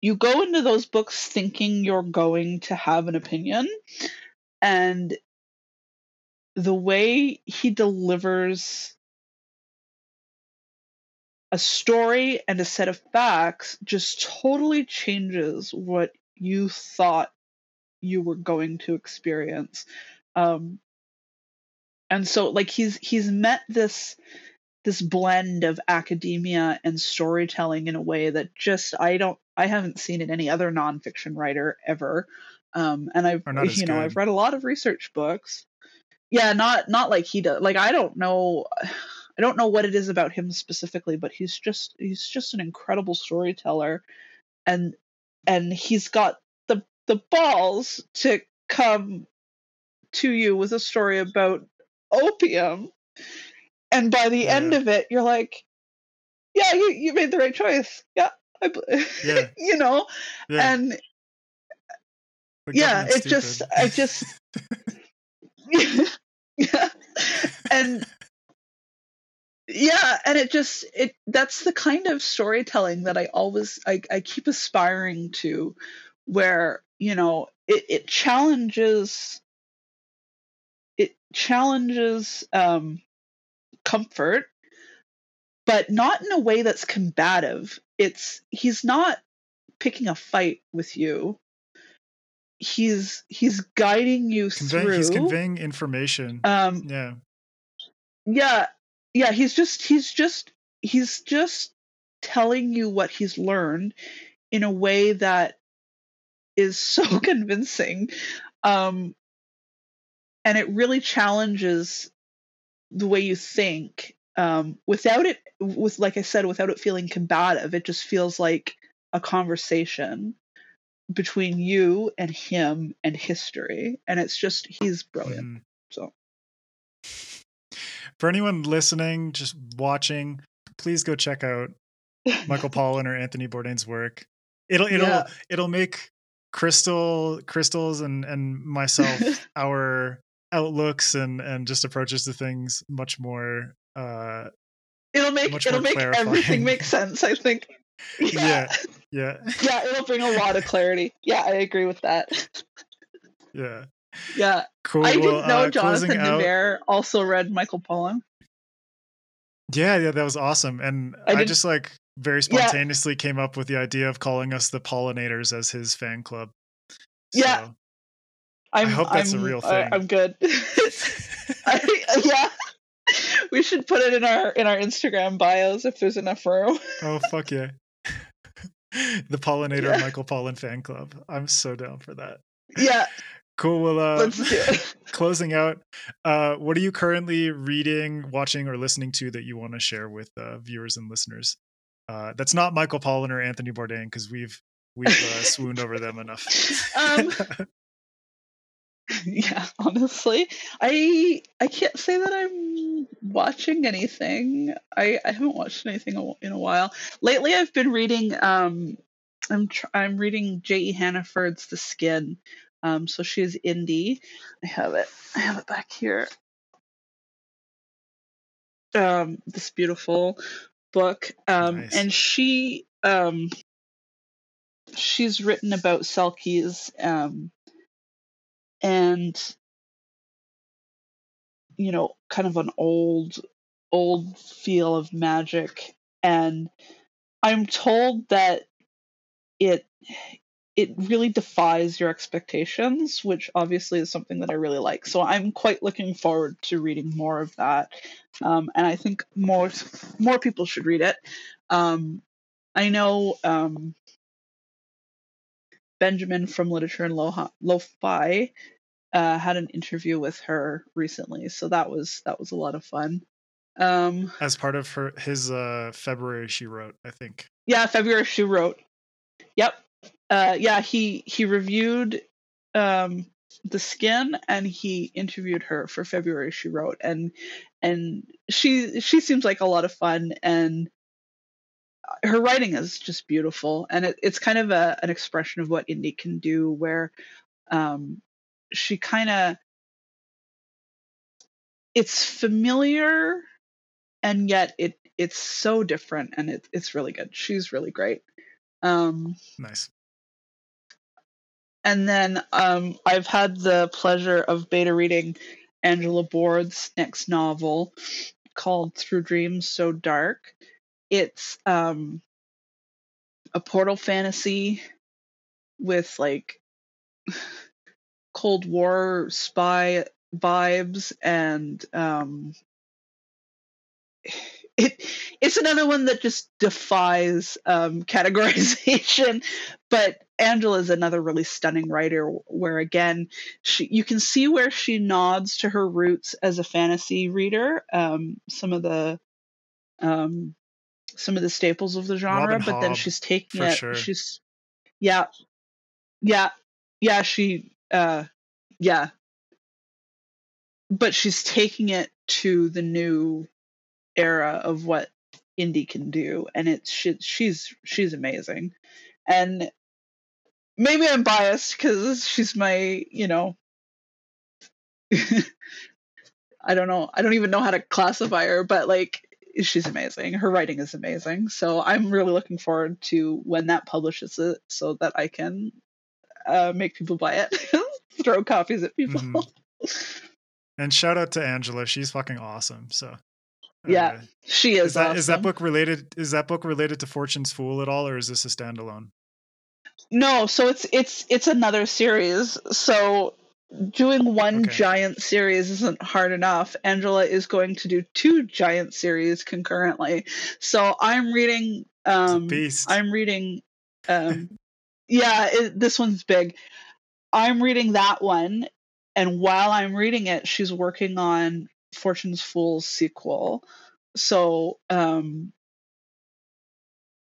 you go into those books thinking you're going to have an opinion and the way he delivers a story and a set of facts just totally changes what you thought you were going to experience. Um and so like he's he's met this this blend of academia and storytelling in a way that just i don't i haven't seen in any other nonfiction writer ever. Um and i've [LAUGHS] you know good. i've read a lot of research books yeah not not like he does like i don't know [SIGHS] i don't know what it is about him specifically but he's just he's just an incredible storyteller and and he's got the the balls to come to you with a story about opium and by the yeah. end of it you're like yeah you, you made the right choice yeah, I, yeah. [LAUGHS] you know yeah. and yeah it just i just. [LAUGHS] [LAUGHS] [LAUGHS] and yeah and it just it that's the kind of storytelling that i always i, I keep aspiring to where you know it, it challenges it challenges um comfort but not in a way that's combative. It's he's not picking a fight with you he's he's guiding you through. He's conveying information. Um, yeah, yeah, yeah. He's just he's just he's just telling you what he's learned in a way that is so [LAUGHS] convincing, um, and it really challenges the way you think. Um, without it, with like I said, without it feeling combative, it just feels like a conversation between you and him and history and it's just he's brilliant. Mm. so. For anyone listening just watching please go check out michael [LAUGHS] pollan or anthony bourdain's work. It'll it'll yeah. it'll make Krystle Krystle's and and myself [LAUGHS] our outlooks and and just approaches to things much more uh it'll make it'll make everything make sense i think yeah [LAUGHS] yeah. Yeah it'll bring a lot of clarity. Yeah i agree with that. [LAUGHS] Yeah. Yeah. Cool i didn't know uh, jonathan out- devere also read michael pollan. Yeah yeah that was awesome and I i, just like very Yeah. spontaneously came up with the idea of calling us the pollinators as his fan club. Yeah. So- i'm hope that's a I'm- real I- thing. i'm good. [LAUGHS] I, yeah. We should put it in our in our instagram bios if there's enough room. Oh fuck yeah the pollinator Yeah. michael pollan fan club. I'm so down for that. Yeah. Cool. Well uh let's do it. [LAUGHS] closing out uh what are you currently reading watching or listening to that you want to share with uh, viewers and listeners? Uh that's not michael pollan or anthony bourdain because we've we've uh, swooned over them enough. [LAUGHS] Um [LAUGHS] [LAUGHS] yeah honestly. I i can't say that i'm watching anything. I i haven't watched anything in a while. Lately i've been reading um i'm tr- i'm reading j.e hannaford's the skin. Um so she's indie. I have it i have it back here. Um this beautiful book. Um Nice. and she um she's written about selkies um and you know kind of an old old feel of magic. And i'm told that it it really defies your expectations which obviously is something that i really like. So i'm quite looking forward to reading more of that. Um, and i think more more people should read it. Um, i know um, benjamin from literature and Lo- lo-fi uh, had an interview with her recently, so that was that was a lot of fun. Um, as part of her his uh february she wrote i think yeah, February she wrote. Yep. Uh, yeah, he he reviewed um, the skin and he interviewed her for February she wrote and and she she seems like a lot of fun and her writing is just beautiful and it, it's kind of a, an expression of what indie can do where um, she kind of it's familiar and yet it it's so different and it, it's really good. She's really great. Um, nice. and then um, I've had the pleasure of beta reading Angela Boord's next novel called Through Dreams So Dark. It's um, a portal fantasy with like [SIGHS] Cold War spy vibes and um, [SIGHS] it it's another one that just defies um, [LAUGHS] categorization but angela is another really stunning writer where again she you can see where she nods to her roots as a fantasy reader um, some of the um, some of the staples of the genre Robin but then she's taking it. sure. she's yeah. Yeah. Yeah she uh yeah. But she's taking it to the new era of what indie can do and it's she, she's she's amazing. And maybe i'm biased because she's my you know [LAUGHS] i don't know. I don't even know how to classify her but like she's amazing. Her writing is amazing. So i'm really looking forward to when that publishes it so that i can uh, make people buy it. [LAUGHS] Throw copies at people. Mhm. and shout out to angela. She's fucking awesome. So Yeah, uh, she is, is that is that awesome. book related is that book related to fortune's fool at all or is this a standalone? No, so it's it's it's another series. So doing one Okay. giant series isn't hard enough. Angela is going to do two giant series concurrently. So I'm reading um beast I'm reading um [LAUGHS] yeah, it, this one's big. I'm reading that one and while I'm reading it, she's working on Fortune's Fool's sequel. So um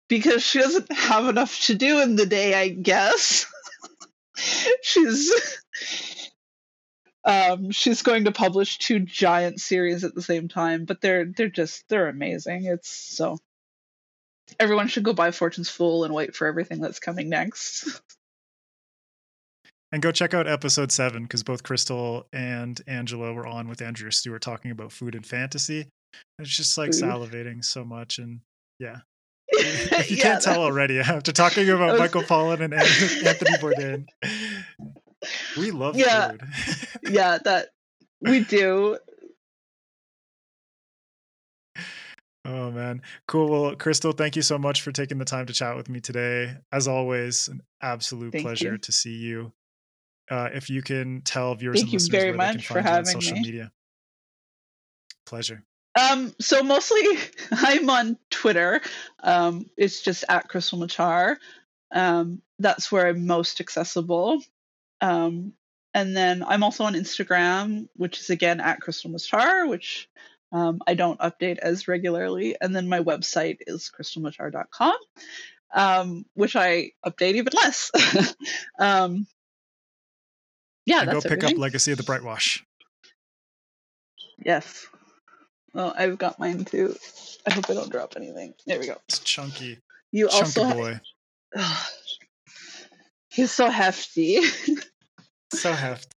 because she doesn't [LAUGHS] have enough to do in the day, I guess. [LAUGHS] she's um she's going to publish two giant series at the same time, but they're they're just they're amazing. It's so everyone should go buy Fortune's Fool and wait for everything that's coming next. [LAUGHS] And go check out episode seven because both Krystle and Angela were on with Andrea Stewart talking about food and fantasy. It's just like Food. salivating so much. And yeah, [LAUGHS] if you Yeah, can't tell already, after talking about [LAUGHS] was- Michael Pollan and Anthony Bourdain, we love Yeah. food. [LAUGHS] yeah, that we do. Oh man, cool. Well, Krystle, thank you so much for taking the time to chat with me today. As always, an absolute Thank pleasure you. to see you. Uh, if you can tell viewers Thank and you listeners very where they can much for find you on having social me. media. Pleasure. Um, so mostly [LAUGHS] I'm on Twitter. Um, it's just at Krystle Matar. Um, that's where I'm most accessible. Um, and then I'm also on Instagram, which is again at Krystle Matar, which um, I don't update as regularly. And then my website is krystlematar.com, um, which I update even less. [LAUGHS] um, yeah, go pick everything. up Legacy of the Brightwash. Yes. Well, I've got mine too. I hope I don't drop anything. There we go. It's chunky, You chunky also boy. [SIGHS] he's so hefty. [LAUGHS] So heft.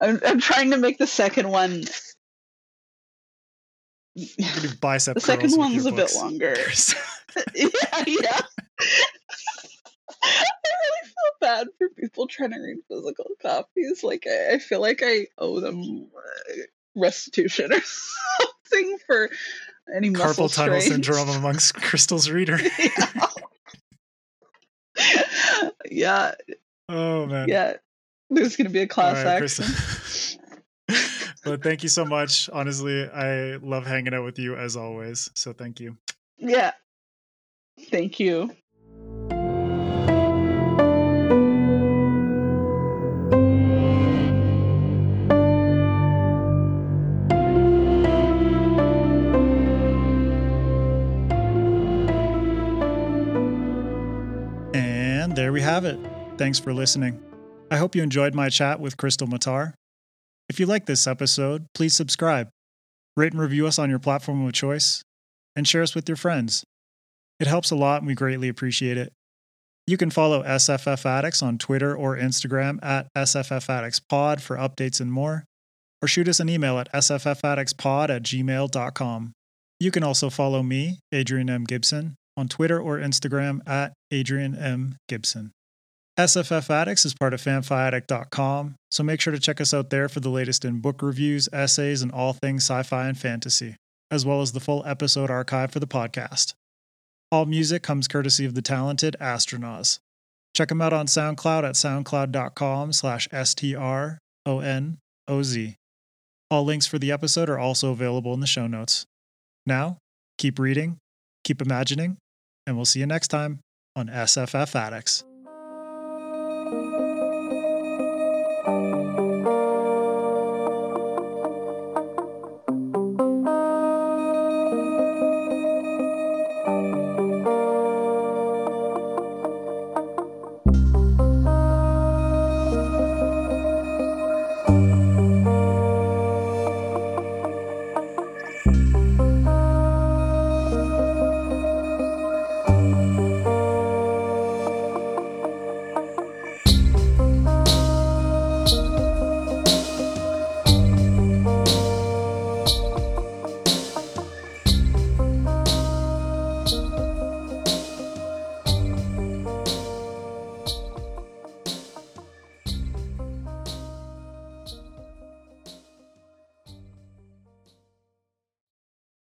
I'm I'm trying to make the second one. Bicep The second one's a bit longer. [LAUGHS] [LAUGHS] yeah, yeah. [LAUGHS] I really feel bad for people trying to read physical copies. Like I, I feel like I owe them uh, restitution or something for any muscle Carpal tunnel syndrome amongst Krystle's reader. yeah. yeah, Oh man. yeah. There's gonna be a class right, action. [LAUGHS] But thank you so much. Honestly, I love hanging out with you as always. So thank you. Yeah. Thank you. And there we have it. Thanks for listening. I hope you enjoyed my chat with Krystle Matar. If you like this episode, please subscribe, rate and review us on your platform of choice, and share us with your friends. It helps a lot and we greatly appreciate it. You can follow SFF Addicts on Twitter or Instagram at SFF Addicts Pod for updates and more, or shoot us an email at sffaddictspod at gmail.com. You can also follow me, Adrian M. Gibson, on Twitter or Instagram at Adrian M. Gibson. SFF Addicts is part of fanfiaddict.com, so make sure to check us out there for the latest in book reviews, essays, and all things sci fi and fantasy, as well as the full episode archive for the podcast. All music comes courtesy of the talented Astronauts. Check them out on SoundCloud at soundcloud.com slash S-T-R-O-N-O-Z. All links for the episode are also available in the show notes. Now, keep reading, keep imagining, and we'll see you next time on SFF Addicts.